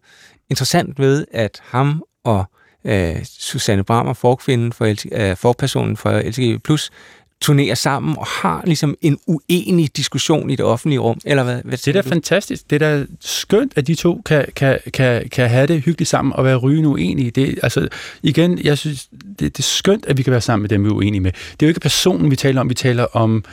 interessant ved, at ham og øh, Susanne Brammer, forkvinden for, øh, forpersonen for LGBT+, turnerer sammen og har ligesom en uenig diskussion i det offentlige rum, eller hvad? hvad det er da fantastisk. Det er da skønt, at de to kan, kan, kan, kan have det hyggeligt sammen og være rygende uenige. Det, altså, igen, jeg synes, det, det er skønt, at vi kan være sammen med dem, vi er uenige med. Det er jo ikke personen, vi taler om. Vi taler om,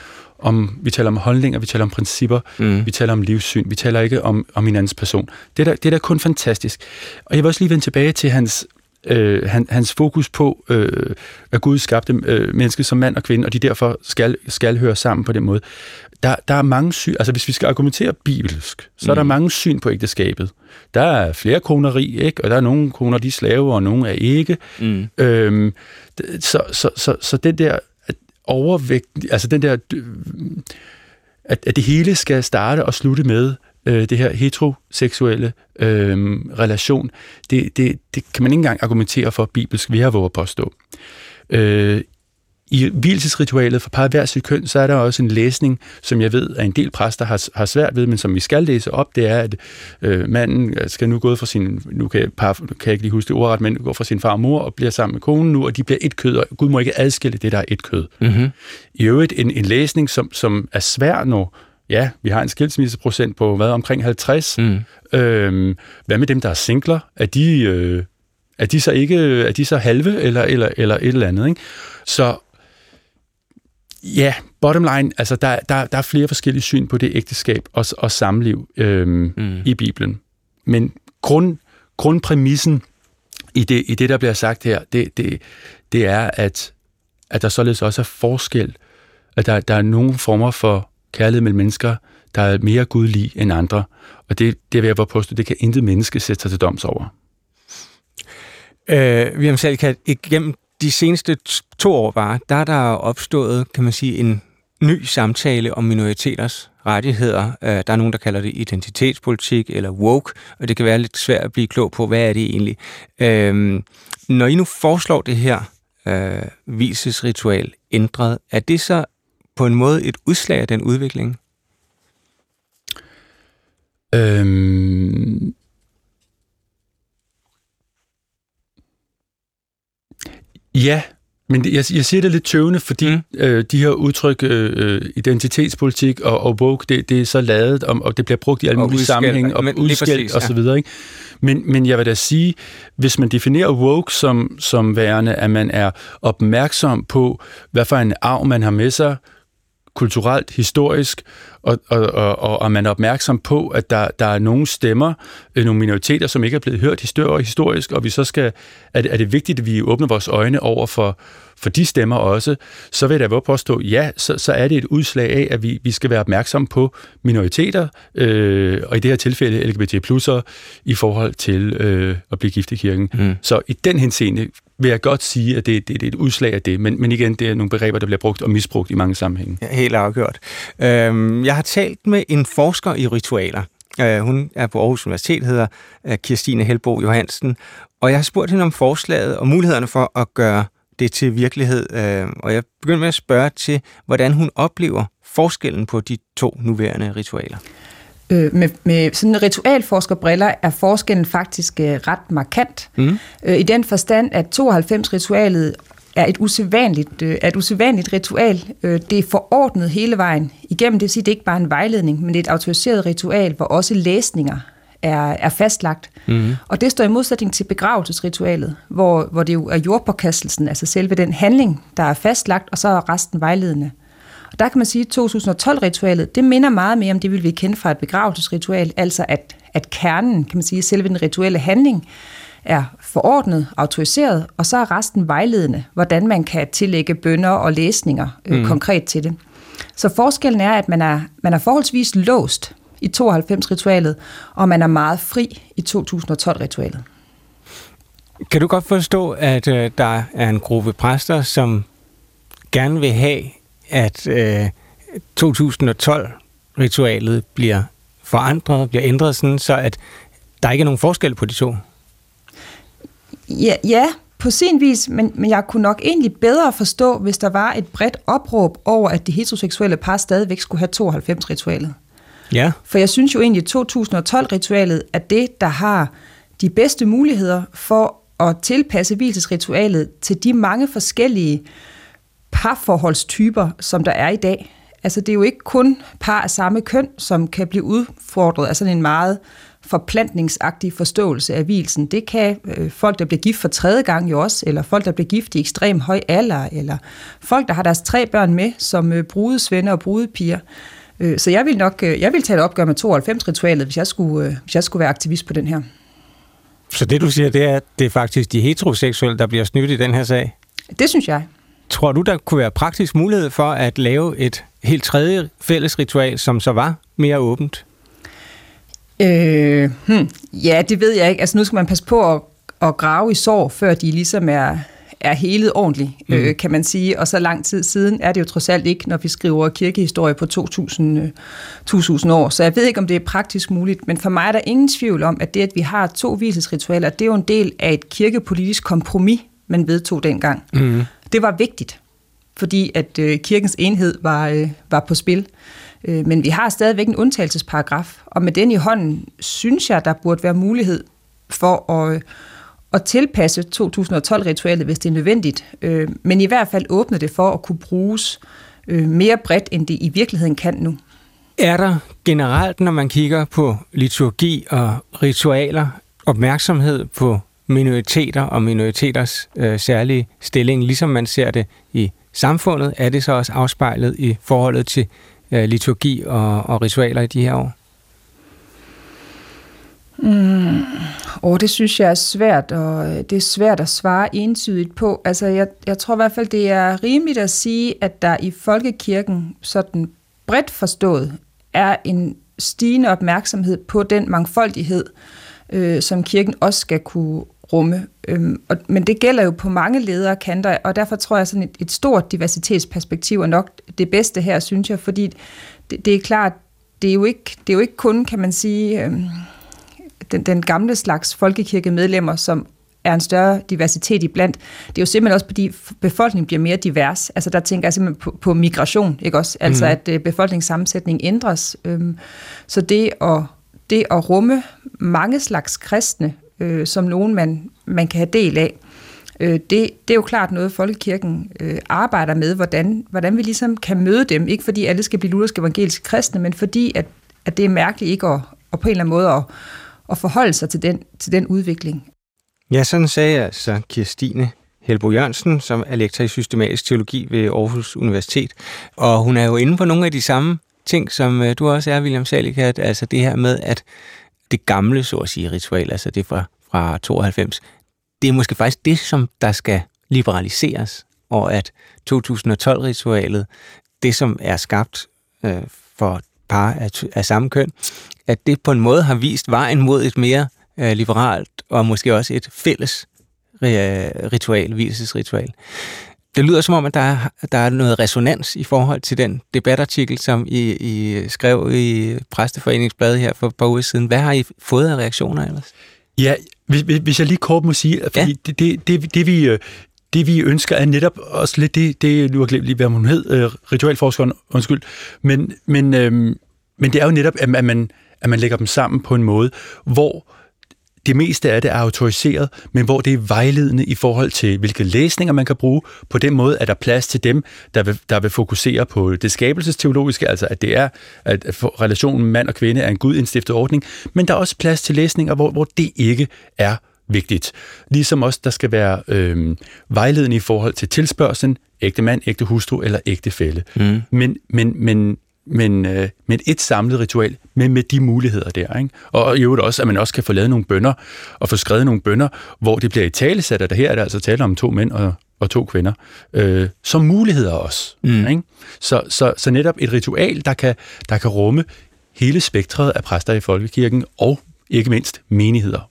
om, vi taler om holdninger, vi taler om principper, mm. vi taler om livssyn, vi taler ikke om, om hinandens person. Det er, da, det er da kun fantastisk. Og jeg vil også lige vende tilbage til hans øh, han, hans fokus på, øh, at Gud skabte øh, mennesket som mand og kvinde, og de derfor skal, skal høre sammen på den måde. Der, der er mange syn, altså hvis vi skal argumentere bibelsk, så mm. er der mm. mange syn på ægteskabet. Der er flere koneri, ikke? og der er nogle koner, de er slave, og nogle er ikke. Mm. Øhm, så, så, så, så den der overvægt, altså den der, øh, at, at det hele skal starte og slutte med, øh, det her heteroseksuelle øh, relation, det, det, det kan man ikke engang argumentere for bibelsk, vi har våget påstå. Øh, i hvilesesritualet for parret hver sit køn, så er der også en læsning, som jeg ved, at en del præster har, har svært ved, men som vi skal læse op, det er, at øh, manden skal nu gå fra sin, nu kan par, kan jeg ikke lige huske det ordret, men går fra sin far og mor og bliver sammen med konen nu, og de bliver et kød, og Gud må ikke adskille det, der er et kød. Mm-hmm. I øvrigt en, en læsning, som, som er svær, når ja, vi har en skilsmisseprocent på hvad, omkring 50. Mm. Øhm, hvad med dem, der er singler? Er de, øh, er de så ikke er de så halve eller, eller, eller et eller andet? Ikke? Så ja, bottom line, altså der, der, der er flere forskellige syn på det ægteskab og, og samliv øhm, mm. i Bibelen. Men grund, grundpræmissen i det, i det, der bliver sagt her, det, det, det er, at, at der således også er forskel, at der, der er nogle former for kærlighed mellem mennesker, der er mere gudlig end andre. Og det, det vil jeg bare påstå, det kan intet menneske sætte sig til doms over. Øh, William Salkat, igennem de seneste to år bare, der er der opstået, kan man sige, en ny samtale om minoriteters rettigheder. Øh, der er nogen, der kalder det identitetspolitik eller woke, og det kan være lidt svært at blive klog på, hvad er det egentlig. Øhm, når I nu foreslår det her øh, visesritual ændret, er det så på en måde et udslag af den udvikling? Øhm, ja, men jeg, jeg siger det lidt tøvende, fordi mm. øh, de her udtryk, øh, øh, identitetspolitik og, og woke, det, det er så lavet, og, og det bliver brugt i alle mulige sammenhænge, og udskæld og så videre. Ikke? Men, men jeg vil da sige, hvis man definerer woke som, som værende, at man er opmærksom på, hvad for en arv man har med sig, kulturelt, historisk, og, og, og, og man er opmærksom på, at der, der er nogle stemmer, øh, nogle minoriteter, som ikke er blevet hørt historisk, og vi så skal, er det, er det vigtigt, at vi åbner vores øjne over for, for de stemmer også, så vil jeg da påstå, ja, så, så er det et udslag af, at vi, vi skal være opmærksom på minoriteter, øh, og i det her tilfælde LGBT+'er, i forhold til øh, at blive gift i kirken. Mm. Så i den henseende vil jeg godt sige, at det, det, det er et udslag af det, men, men igen, det er nogle begreber, der bliver brugt og misbrugt i mange sammenhænge. Ja, helt afgjort. Øhm, jeg har talt med en forsker i ritualer. Øh, hun er på Aarhus Universitet, hedder øh, Kirstine Helbo Johansen, og jeg har spurgt hende om forslaget og mulighederne for at gøre det til virkelighed. Øh, og jeg begyndte med at spørge til, hvordan hun oplever forskellen på de to nuværende ritualer. Øh, med, med sådan ritualforskerbriller er forskellen faktisk øh, ret markant. Mm. Øh, I den forstand, at 92-ritualet er et usædvanligt, øh, er et usædvanligt ritual. Øh, det er forordnet hele vejen igennem. Det vil sige, det er ikke bare en vejledning, men det er et autoriseret ritual, hvor også læsninger er, er fastlagt. Mm. Og det står i modsætning til begravelsesritualet, hvor, hvor det jo er jordpåkastelsen, altså selve den handling, der er fastlagt, og så er resten vejledende. Og der kan man sige, at 2012-ritualet, det minder meget mere om det, vi vil kende fra et begravelsesritual, altså at, at kernen, kan man sige, selve den rituelle handling, er forordnet, autoriseret, og så er resten vejledende, hvordan man kan tillægge bønder og læsninger øh, mm. konkret til det. Så forskellen er, at man er, man er forholdsvis låst i 92-ritualet, og man er meget fri i 2012-ritualet. Kan du godt forstå, at øh, der er en gruppe præster, som gerne vil have, at øh, 2012-ritualet bliver forandret, bliver ændret sådan, så at der ikke er nogen forskel på de to? Ja, ja på sin vis, men, men jeg kunne nok egentlig bedre forstå, hvis der var et bredt opråb over, at de heteroseksuelle par stadigvæk skulle have 92-ritualet. Ja. For jeg synes jo egentlig, at 2012-ritualet er det, der har de bedste muligheder for at tilpasse hvilesesritualet til de mange forskellige parforholdstyper, som der er i dag. Altså det er jo ikke kun par af samme køn, som kan blive udfordret af sådan en meget forplantningsagtig forståelse af hvilsen. Det kan øh, folk, der bliver gift for tredje gang jo også, eller folk, der bliver gift i ekstrem høj alder, eller folk, der har deres tre børn med som øh, brudesvende og brudepiger. Øh, så jeg vil nok øh, jeg vil tage et opgør med 92-ritualet, hvis jeg, skulle, øh, hvis jeg skulle være aktivist på den her. Så det du siger, det er, at det er faktisk de heteroseksuelle, der bliver snydt i den her sag? Det synes jeg. Tror du, der kunne være praktisk mulighed for at lave et helt tredje fælles ritual, som så var mere åbent? Øh, hmm, ja, det ved jeg ikke. Altså nu skal man passe på at, at grave i sår, før de ligesom er, er helet ordentligt, mm. øh, kan man sige. Og så lang tid siden er det jo trods alt ikke, når vi skriver kirkehistorie på 2000, 2000 år. Så jeg ved ikke, om det er praktisk muligt, men for mig er der ingen tvivl om, at det, at vi har to visesritualer, det er jo en del af et kirkepolitisk kompromis, man vedtog dengang. Mm. Det var vigtigt, fordi at øh, kirkens enhed var, øh, var på spil. Øh, men vi har stadigvæk en undtagelsesparagraf, og med den i hånden synes jeg, der burde være mulighed for at øh, at tilpasse 2012-ritualet, hvis det er nødvendigt, øh, men i hvert fald åbne det for at kunne bruges øh, mere bredt, end det i virkeligheden kan nu. Er der generelt, når man kigger på liturgi og ritualer, opmærksomhed på minoriteter og minoriteters øh, særlige stilling, ligesom man ser det i samfundet, er det så også afspejlet i forholdet til øh, liturgi og, og ritualer i de her år? Mm. Og det synes jeg er svært, og øh, det er svært at svare entydigt på. Altså, jeg, jeg tror i hvert fald, det er rimeligt at sige, at der i folkekirken, sådan bredt forstået, er en stigende opmærksomhed på den mangfoldighed, øh, som kirken også skal kunne rumme. Øhm, og, men det gælder jo på mange ledere kanter, og derfor tror jeg, sådan et, et stort diversitetsperspektiv er nok det bedste her, synes jeg, fordi det, det er klart, det er, jo ikke, det er jo ikke kun, kan man sige, øh, den, den gamle slags folkekirkemedlemmer, som er en større diversitet iblandt. Det er jo simpelthen også, fordi befolkningen bliver mere divers. Altså der tænker jeg simpelthen på, på migration, ikke også? Altså mm. at øh, befolkningssammensætning ændres. Øhm, så det at, det at rumme mange slags kristne, øh, som nogen man, man kan have del af, øh, det, det er jo klart noget, Folkekirken øh, arbejder med, hvordan, hvordan vi ligesom kan møde dem. Ikke fordi alle skal blive lutherske evangeliske kristne, men fordi at, at det er mærkeligt ikke at, at på en eller anden måde at, at forholde sig til den, til den udvikling. Ja, sådan sagde altså Kirstine Helbo Jørgensen, som er lektor i systematisk teologi ved Aarhus Universitet. Og hun er jo inde på nogle af de samme ting, som øh, du også er, William Salikat, altså det her med, at det gamle, så at sige, ritual, altså det fra, fra 92, det er måske faktisk det, som der skal liberaliseres, og at 2012-ritualet, det som er skabt øh, for par af, af samme køn, at det på en måde har vist vejen mod et mere øh, liberalt og måske også et fælles øh, ritual, hvilesesritual. Det lyder som om, at der er, der er noget resonans i forhold til den debatartikel, som I, I skrev i Præsteforeningsbladet her for et par uger siden. Hvad har I fået af reaktioner ellers? Ja, hvis, hvis jeg lige kort må sige, fordi ja. det, det, det, det, vi, øh, det vi ønsker er netop også lidt det, det nu har glemt lige, hvad hun hed, øh, ritualforskeren, undskyld, men, men, øh, men det er jo netop, at, at, man, at man lægger dem sammen på en måde, hvor det meste af det er autoriseret, men hvor det er vejledende i forhold til, hvilke læsninger man kan bruge. På den måde er der plads til dem, der vil, der vil fokusere på det skabelsesteologiske, altså at det er, at relationen mand og kvinde er en gudindstiftet ordning, men der er også plads til læsninger, hvor, hvor det ikke er vigtigt. Ligesom også, der skal være øh, vejledende i forhold til tilspørgselen, ægte mand, ægte hustru eller ægte fælle. Mm. Men, men, men men, øh, med et samlet ritual, men med de muligheder der. Ikke? Og i øvrigt også, at man også kan få lavet nogle bønder, og få skrevet nogle bønder, hvor det bliver i talesat, at der her er der altså tale om to mænd og, og to kvinder, øh, som muligheder også. Mm. Ikke? Så, så, så netop et ritual, der kan, der kan rumme hele spektret af præster i folkekirken, og ikke mindst menigheder.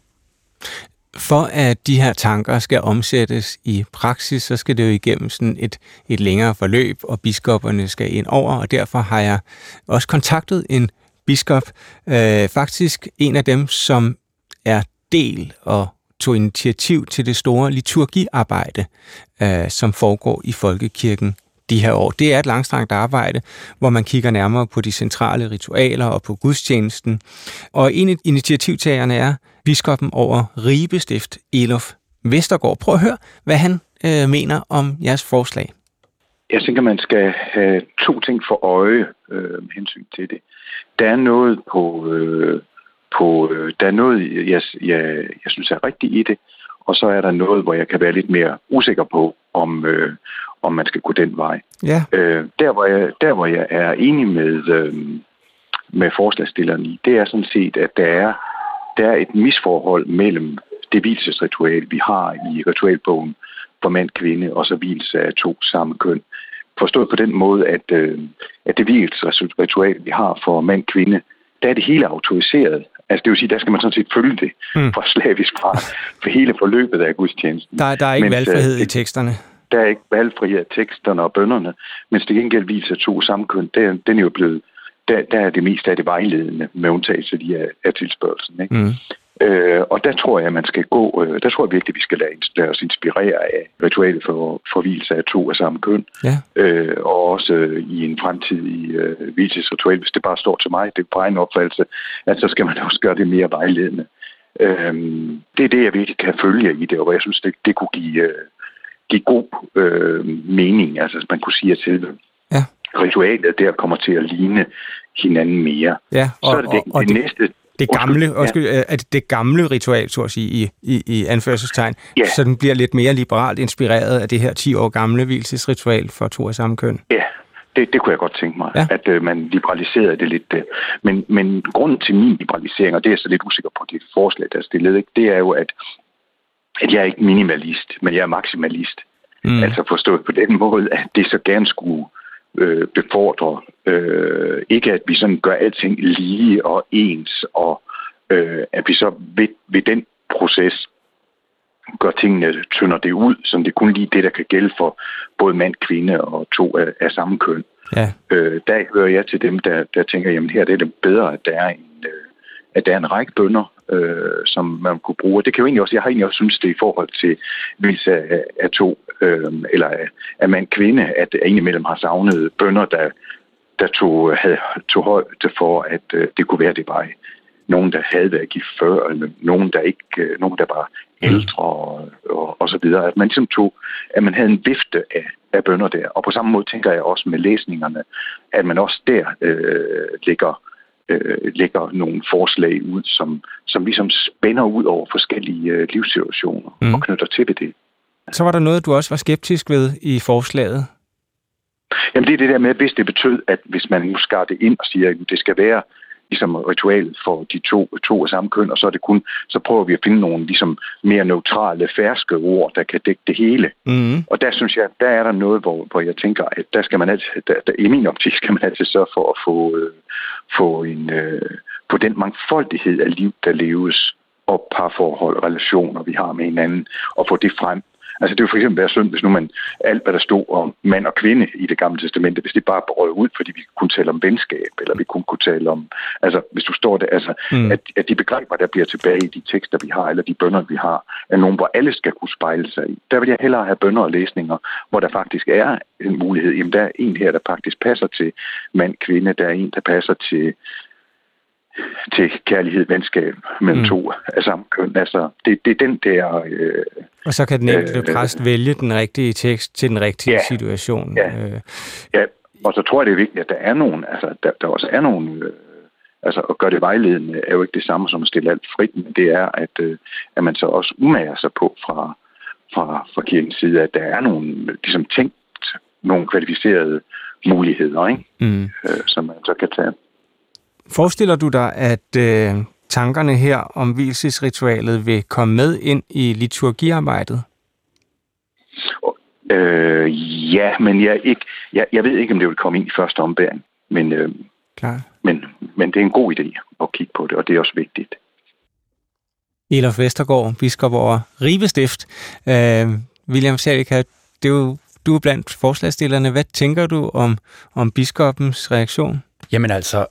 For at de her tanker skal omsættes i praksis, så skal det jo igennem sådan et, et længere forløb, og biskopperne skal ind over, og derfor har jeg også kontaktet en biskop, øh, faktisk en af dem, som er del og tog initiativ til det store liturgiarbejde, øh, som foregår i folkekirken de her år. Det er et langstrangt arbejde, hvor man kigger nærmere på de centrale ritualer og på gudstjenesten. Og en af initiativtagerne er biskoppen over Ribe Stift, Elof Vestergaard. Prøv at høre, hvad han øh, mener om jeres forslag. Jeg tænker, man skal have to ting for øje øh, med hensyn til det. Der er noget på, øh, på øh, der er noget, jeg, jeg, jeg synes er rigtigt i det, og så er der noget, hvor jeg kan være lidt mere usikker på, om, øh, om man skal gå den vej. Ja. Øh, der, hvor jeg, der, hvor jeg er enig med, øh, med forslagstilleren i, det er sådan set, at der er, der er et misforhold mellem det hvilesesritual, vi har i ritualbogen for mand, kvinde, og så hvilelse af to samme køn. Forstået på den måde, at, øh, at det hvilesesritual, vi har for mand, kvinde, der er det hele autoriseret. Altså det vil sige, der skal man sådan set følge det mm. fra slavisk fra for hele forløbet af gudstjenesten. Der, der er ikke Mens, valgfrihed øh, i teksterne? Der er ikke valgfrihed af teksterne og bønderne, mens det gengæld viser to samkøn, den, den er jo blevet, der, der er det mest af det vejledende med undtagelse af, af tilspørgelsen. Ikke? Mm. Øh, og der tror jeg, man skal gå, øh, der tror jeg virkelig, vi skal lade, lade os inspirere af ritualet for forvielse af to af samme køn. Ja. Øh, og også øh, i en fremtidig øh, hvilesesritual, hvis det bare står til mig, det er på egen opfattelse, at så skal man også gøre det mere vejledende. Øh, det er det, jeg virkelig kan følge i det, og jeg synes, det, det kunne give, øh, give god øh, mening. Altså, man kunne sige, at selve. Ritualet der kommer til at ligne hinanden mere. Ja, og, så er det, det, og, og det, det næste det gamle, undskyld, ja. at det gamle ritual, så at sige, i, i, i anførselstegn, ja. så den bliver lidt mere liberalt inspireret af det her 10 år gamle hvilesesritual for to af samme køn. Ja, det, det kunne jeg godt tænke mig, ja. at øh, man liberaliserede det lidt. Øh. Men, men grunden til min liberalisering, og det er jeg så lidt usikker på det forslag, der er stillet, ikke, det er jo, at, at jeg er ikke minimalist, men jeg er maksimalist. Mm. Altså forstået på den måde, at det så gerne skulle øh, befordre. Øh, ikke at vi sådan gør alting lige og ens, og øh, at vi så ved, ved den proces gør tingene, tynder det ud, som det kun lige det, der kan gælde for både mand, kvinde og to af, af samme køn. Ja. Øh, der hører jeg til dem, der, der tænker, jamen her er det bedre, at der er en, øh, at der er en række bønder, øh, som man kunne bruge. Det kan jo egentlig også, jeg har egentlig også synes det i forhold til vis af, af to, øh, eller af, af mand-kvinde, at indimellem har savnet bønder, der, der tog, havde, tog højde for, at øh, det kunne være, det var nogen, der havde været gift før, eller nogen, der ikke, øh, nogen, der var ældre og, og, og så videre. At man ligesom tog, at man havde en vifte af, af bønder der. Og på samme måde tænker jeg også med læsningerne, at man også der øh, lægger, øh, lægger nogle forslag ud, som, som ligesom spænder ud over forskellige øh, livssituationer mm. og knytter til ved det. Så var der noget, du også var skeptisk ved i forslaget. Jamen det er det der med, hvis det betød, at hvis man nu skar det ind og siger, at det skal være ligesom ritual for de to, to af samme køn, og så er det kun, så prøver vi at finde nogle ligesom mere neutrale, ferske ord, der kan dække det hele. Mm. Og der synes jeg, der er der noget, hvor, hvor jeg tænker, at der skal man altid, der, der, i min optik skal man altid sørge for at få, øh, få en, øh, på den mangfoldighed af liv, der leves, og parforhold, relationer, vi har med hinanden, og få det frem. Altså det vil for eksempel være synd, hvis nu man alt, hvad der stod om mand og kvinde i det gamle testamente, hvis det bare brød ud, fordi vi kunne tale om venskab, eller vi kunne, kunne tale om, altså hvis du står der, altså mm. at, at de begreber, der bliver tilbage i de tekster, vi har, eller de bønder, vi har, er nogen, hvor alle skal kunne spejle sig i. Der vil jeg hellere have bønder og læsninger, hvor der faktisk er en mulighed. Jamen der er en her, der faktisk passer til mand, kvinde, der er en, der passer til til kærlighed, venskab mellem mm. to af samme køn. Altså, det, det er den der... Øh, og så kan den enkelte øh, præst vælge den rigtige tekst til den rigtige ja, situation. Ja, øh. ja, og så tror jeg, det er vigtigt, at der er nogen, altså, der, der også er nogen... Øh, altså, at gøre det vejledende er jo ikke det samme som at stille alt frit, men det er, at, øh, at man så også umager sig på fra, fra, fra kirkens side, at der er nogle ligesom tænkt nogle kvalificerede muligheder, ikke? Mm. Øh, som man så kan tage. Forestiller du dig, at øh, tankerne her om hvilesesritualet vil komme med ind i liturgiarbejdet? Øh, ja, men jeg, ikke, jeg, jeg ved ikke, om det vil komme ind i første ombæring. Men, øh, Klar. men, men det er en god idé at kigge på det, og det er også vigtigt. Elof Vestergaard, biskop over Ribe Stift. Øh, William Salika, det er jo, du er blandt forslagstillerne. Hvad tænker du om, om biskopens reaktion? Jamen altså,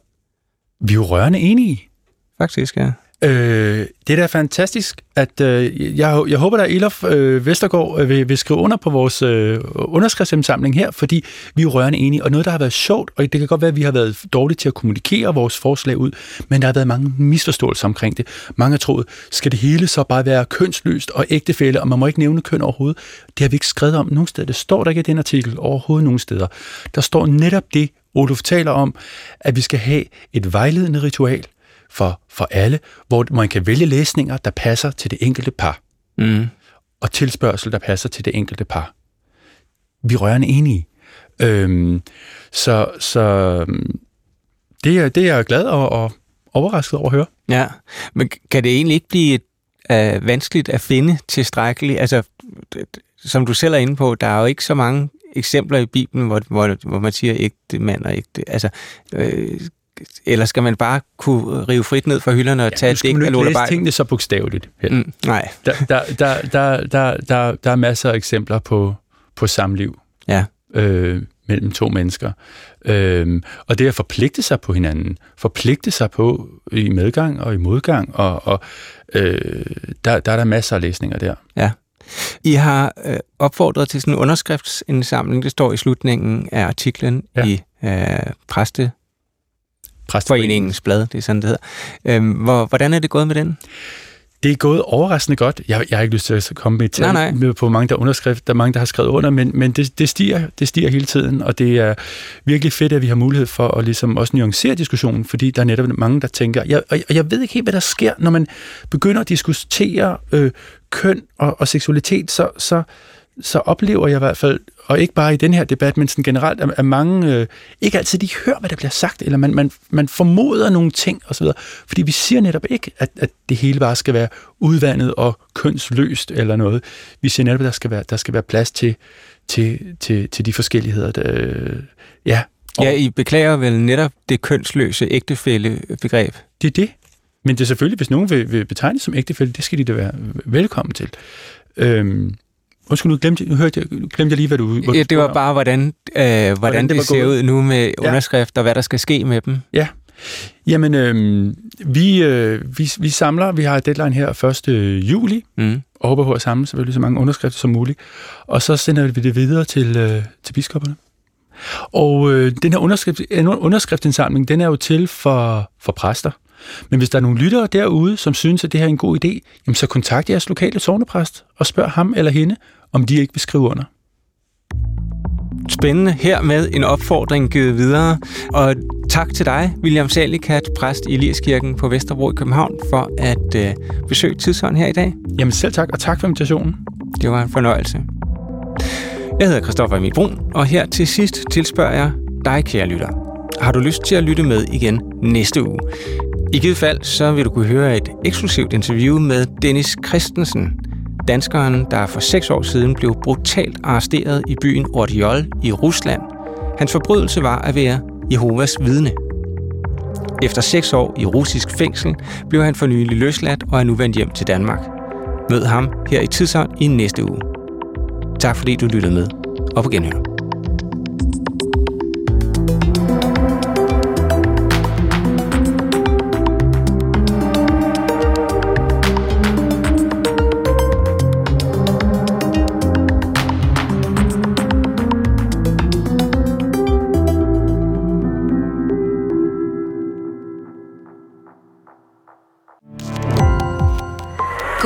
vi er jo rørende enige. Faktisk, ja. Øh, det er da fantastisk, at øh, jeg, jeg håber, at Elof øh, Vestergaard øh, vil, vil skrive under på vores øh, underskriftsindsamling her, fordi vi er rørende enige, og noget, der har været sjovt, og det kan godt være, at vi har været dårlige til at kommunikere vores forslag ud, men der har været mange misforståelser omkring det. Mange har troet, skal det hele så bare være kønsløst og ægtefælde, og man må ikke nævne køn overhovedet. Det har vi ikke skrevet om nogen steder. Det står der ikke i den artikel overhovedet nogen steder. Der står netop det, Olof taler om, at vi skal have et vejledende ritual for, for alle, hvor man kan vælge læsninger, der passer til det enkelte par. Mm. Og tilspørgsel, der passer til det enkelte par. Vi er rørende enige. Øhm, så så det, er, det er jeg glad og, og overrasket over at høre. Ja, men kan det egentlig ikke blive øh, vanskeligt at finde tilstrækkeligt? Altså, som du selv er inde på, der er jo ikke så mange eksempler i Bibelen, hvor, hvor, hvor man siger ægte mand og ægte... Altså, øh, eller skal man bare kunne rive frit ned fra hylderne og ja, tage et digt af læse tingene så bogstaveligt. Mm, nej. Der, der, der, der, der, der, der er masser af eksempler på, på samliv ja. øh, mellem to mennesker. Øh, og det at forpligte sig på hinanden, forpligte sig på i medgang og i modgang, og, og øh, der, der er der masser af læsninger der. Ja. I har øh, opfordret til sådan en underskriftsindsamling, det står i slutningen af artiklen ja. i øh, Præste Præstforeningens blad, det er sådan, det hedder. Øhm, hvor, hvordan er det gået med den? Det er gået overraskende godt. Jeg, jeg har ikke lyst til at komme med et tal med på mange, der underskrift, der er mange, der har skrevet under, men, men det, det, stiger, det stiger hele tiden, og det er virkelig fedt, at vi har mulighed for at ligesom også nuancere diskussionen, fordi der er netop mange, der tænker, jeg, og jeg ved ikke helt, hvad der sker, når man begynder at diskutere øh, køn og, og seksualitet, så, så, så oplever jeg i hvert fald, og ikke bare i den her debat, men sådan generelt, at, mange øh, ikke altid de hører, hvad der bliver sagt, eller man, man, man formoder nogle ting osv., fordi vi siger netop ikke, at, at det hele bare skal være udvandet og kønsløst eller noget. Vi siger netop, at der skal være, der skal være plads til, til, til, til de forskelligheder. Der, øh, ja. Ja, I beklager vel netop det kønsløse ægtefælde-begreb? Det er det. Men det er selvfølgelig, hvis nogen vil, vil betegne som ægtefælde, det skal de da være velkommen til. Øhm, Undskyld, nu glemte, nu hørte jeg, nu glemte jeg lige, hvad du... Hvad ja, det var bare, hvordan, øh, hvordan, hvordan det, det ser ud nu med underskrifter, ja. og hvad der skal ske med dem. Ja, Jamen, øh, vi, øh, vi, vi samler, vi har et deadline her 1. juli, mm. og håber på at samle selvfølgelig så mange underskrifter som muligt. Og så sender vi det videre til, øh, til biskopperne. Og øh, den her underskrift, underskriftsindsamling, den er jo til for, for præster. Men hvis der er nogle lyttere derude, som synes, at det her er en god idé, jamen så kontakt jeres lokale sovnepræst og spørg ham eller hende, om de ikke vil skrive under. Spændende. Her med en opfordring givet videre. Og tak til dig, William Salikat, præst i Eliaskirken på Vesterbro i København, for at øh, besøge Tidsånd her i dag. Jamen selv tak, og tak for invitationen. Det var en fornøjelse. Jeg hedder Christoffer Emil Brun, og her til sidst tilspørger jeg dig, kære lytter. Har du lyst til at lytte med igen næste uge? I givet fald, så vil du kunne høre et eksklusivt interview med Dennis Christensen, danskeren, der for seks år siden blev brutalt arresteret i byen Ordiol i Rusland. Hans forbrydelse var at være Jehovas vidne. Efter seks år i russisk fængsel blev han for nylig løsladt og er nu vendt hjem til Danmark. Mød ham her i Tidsånd i næste uge. Tak fordi du lyttede med, og på genhør.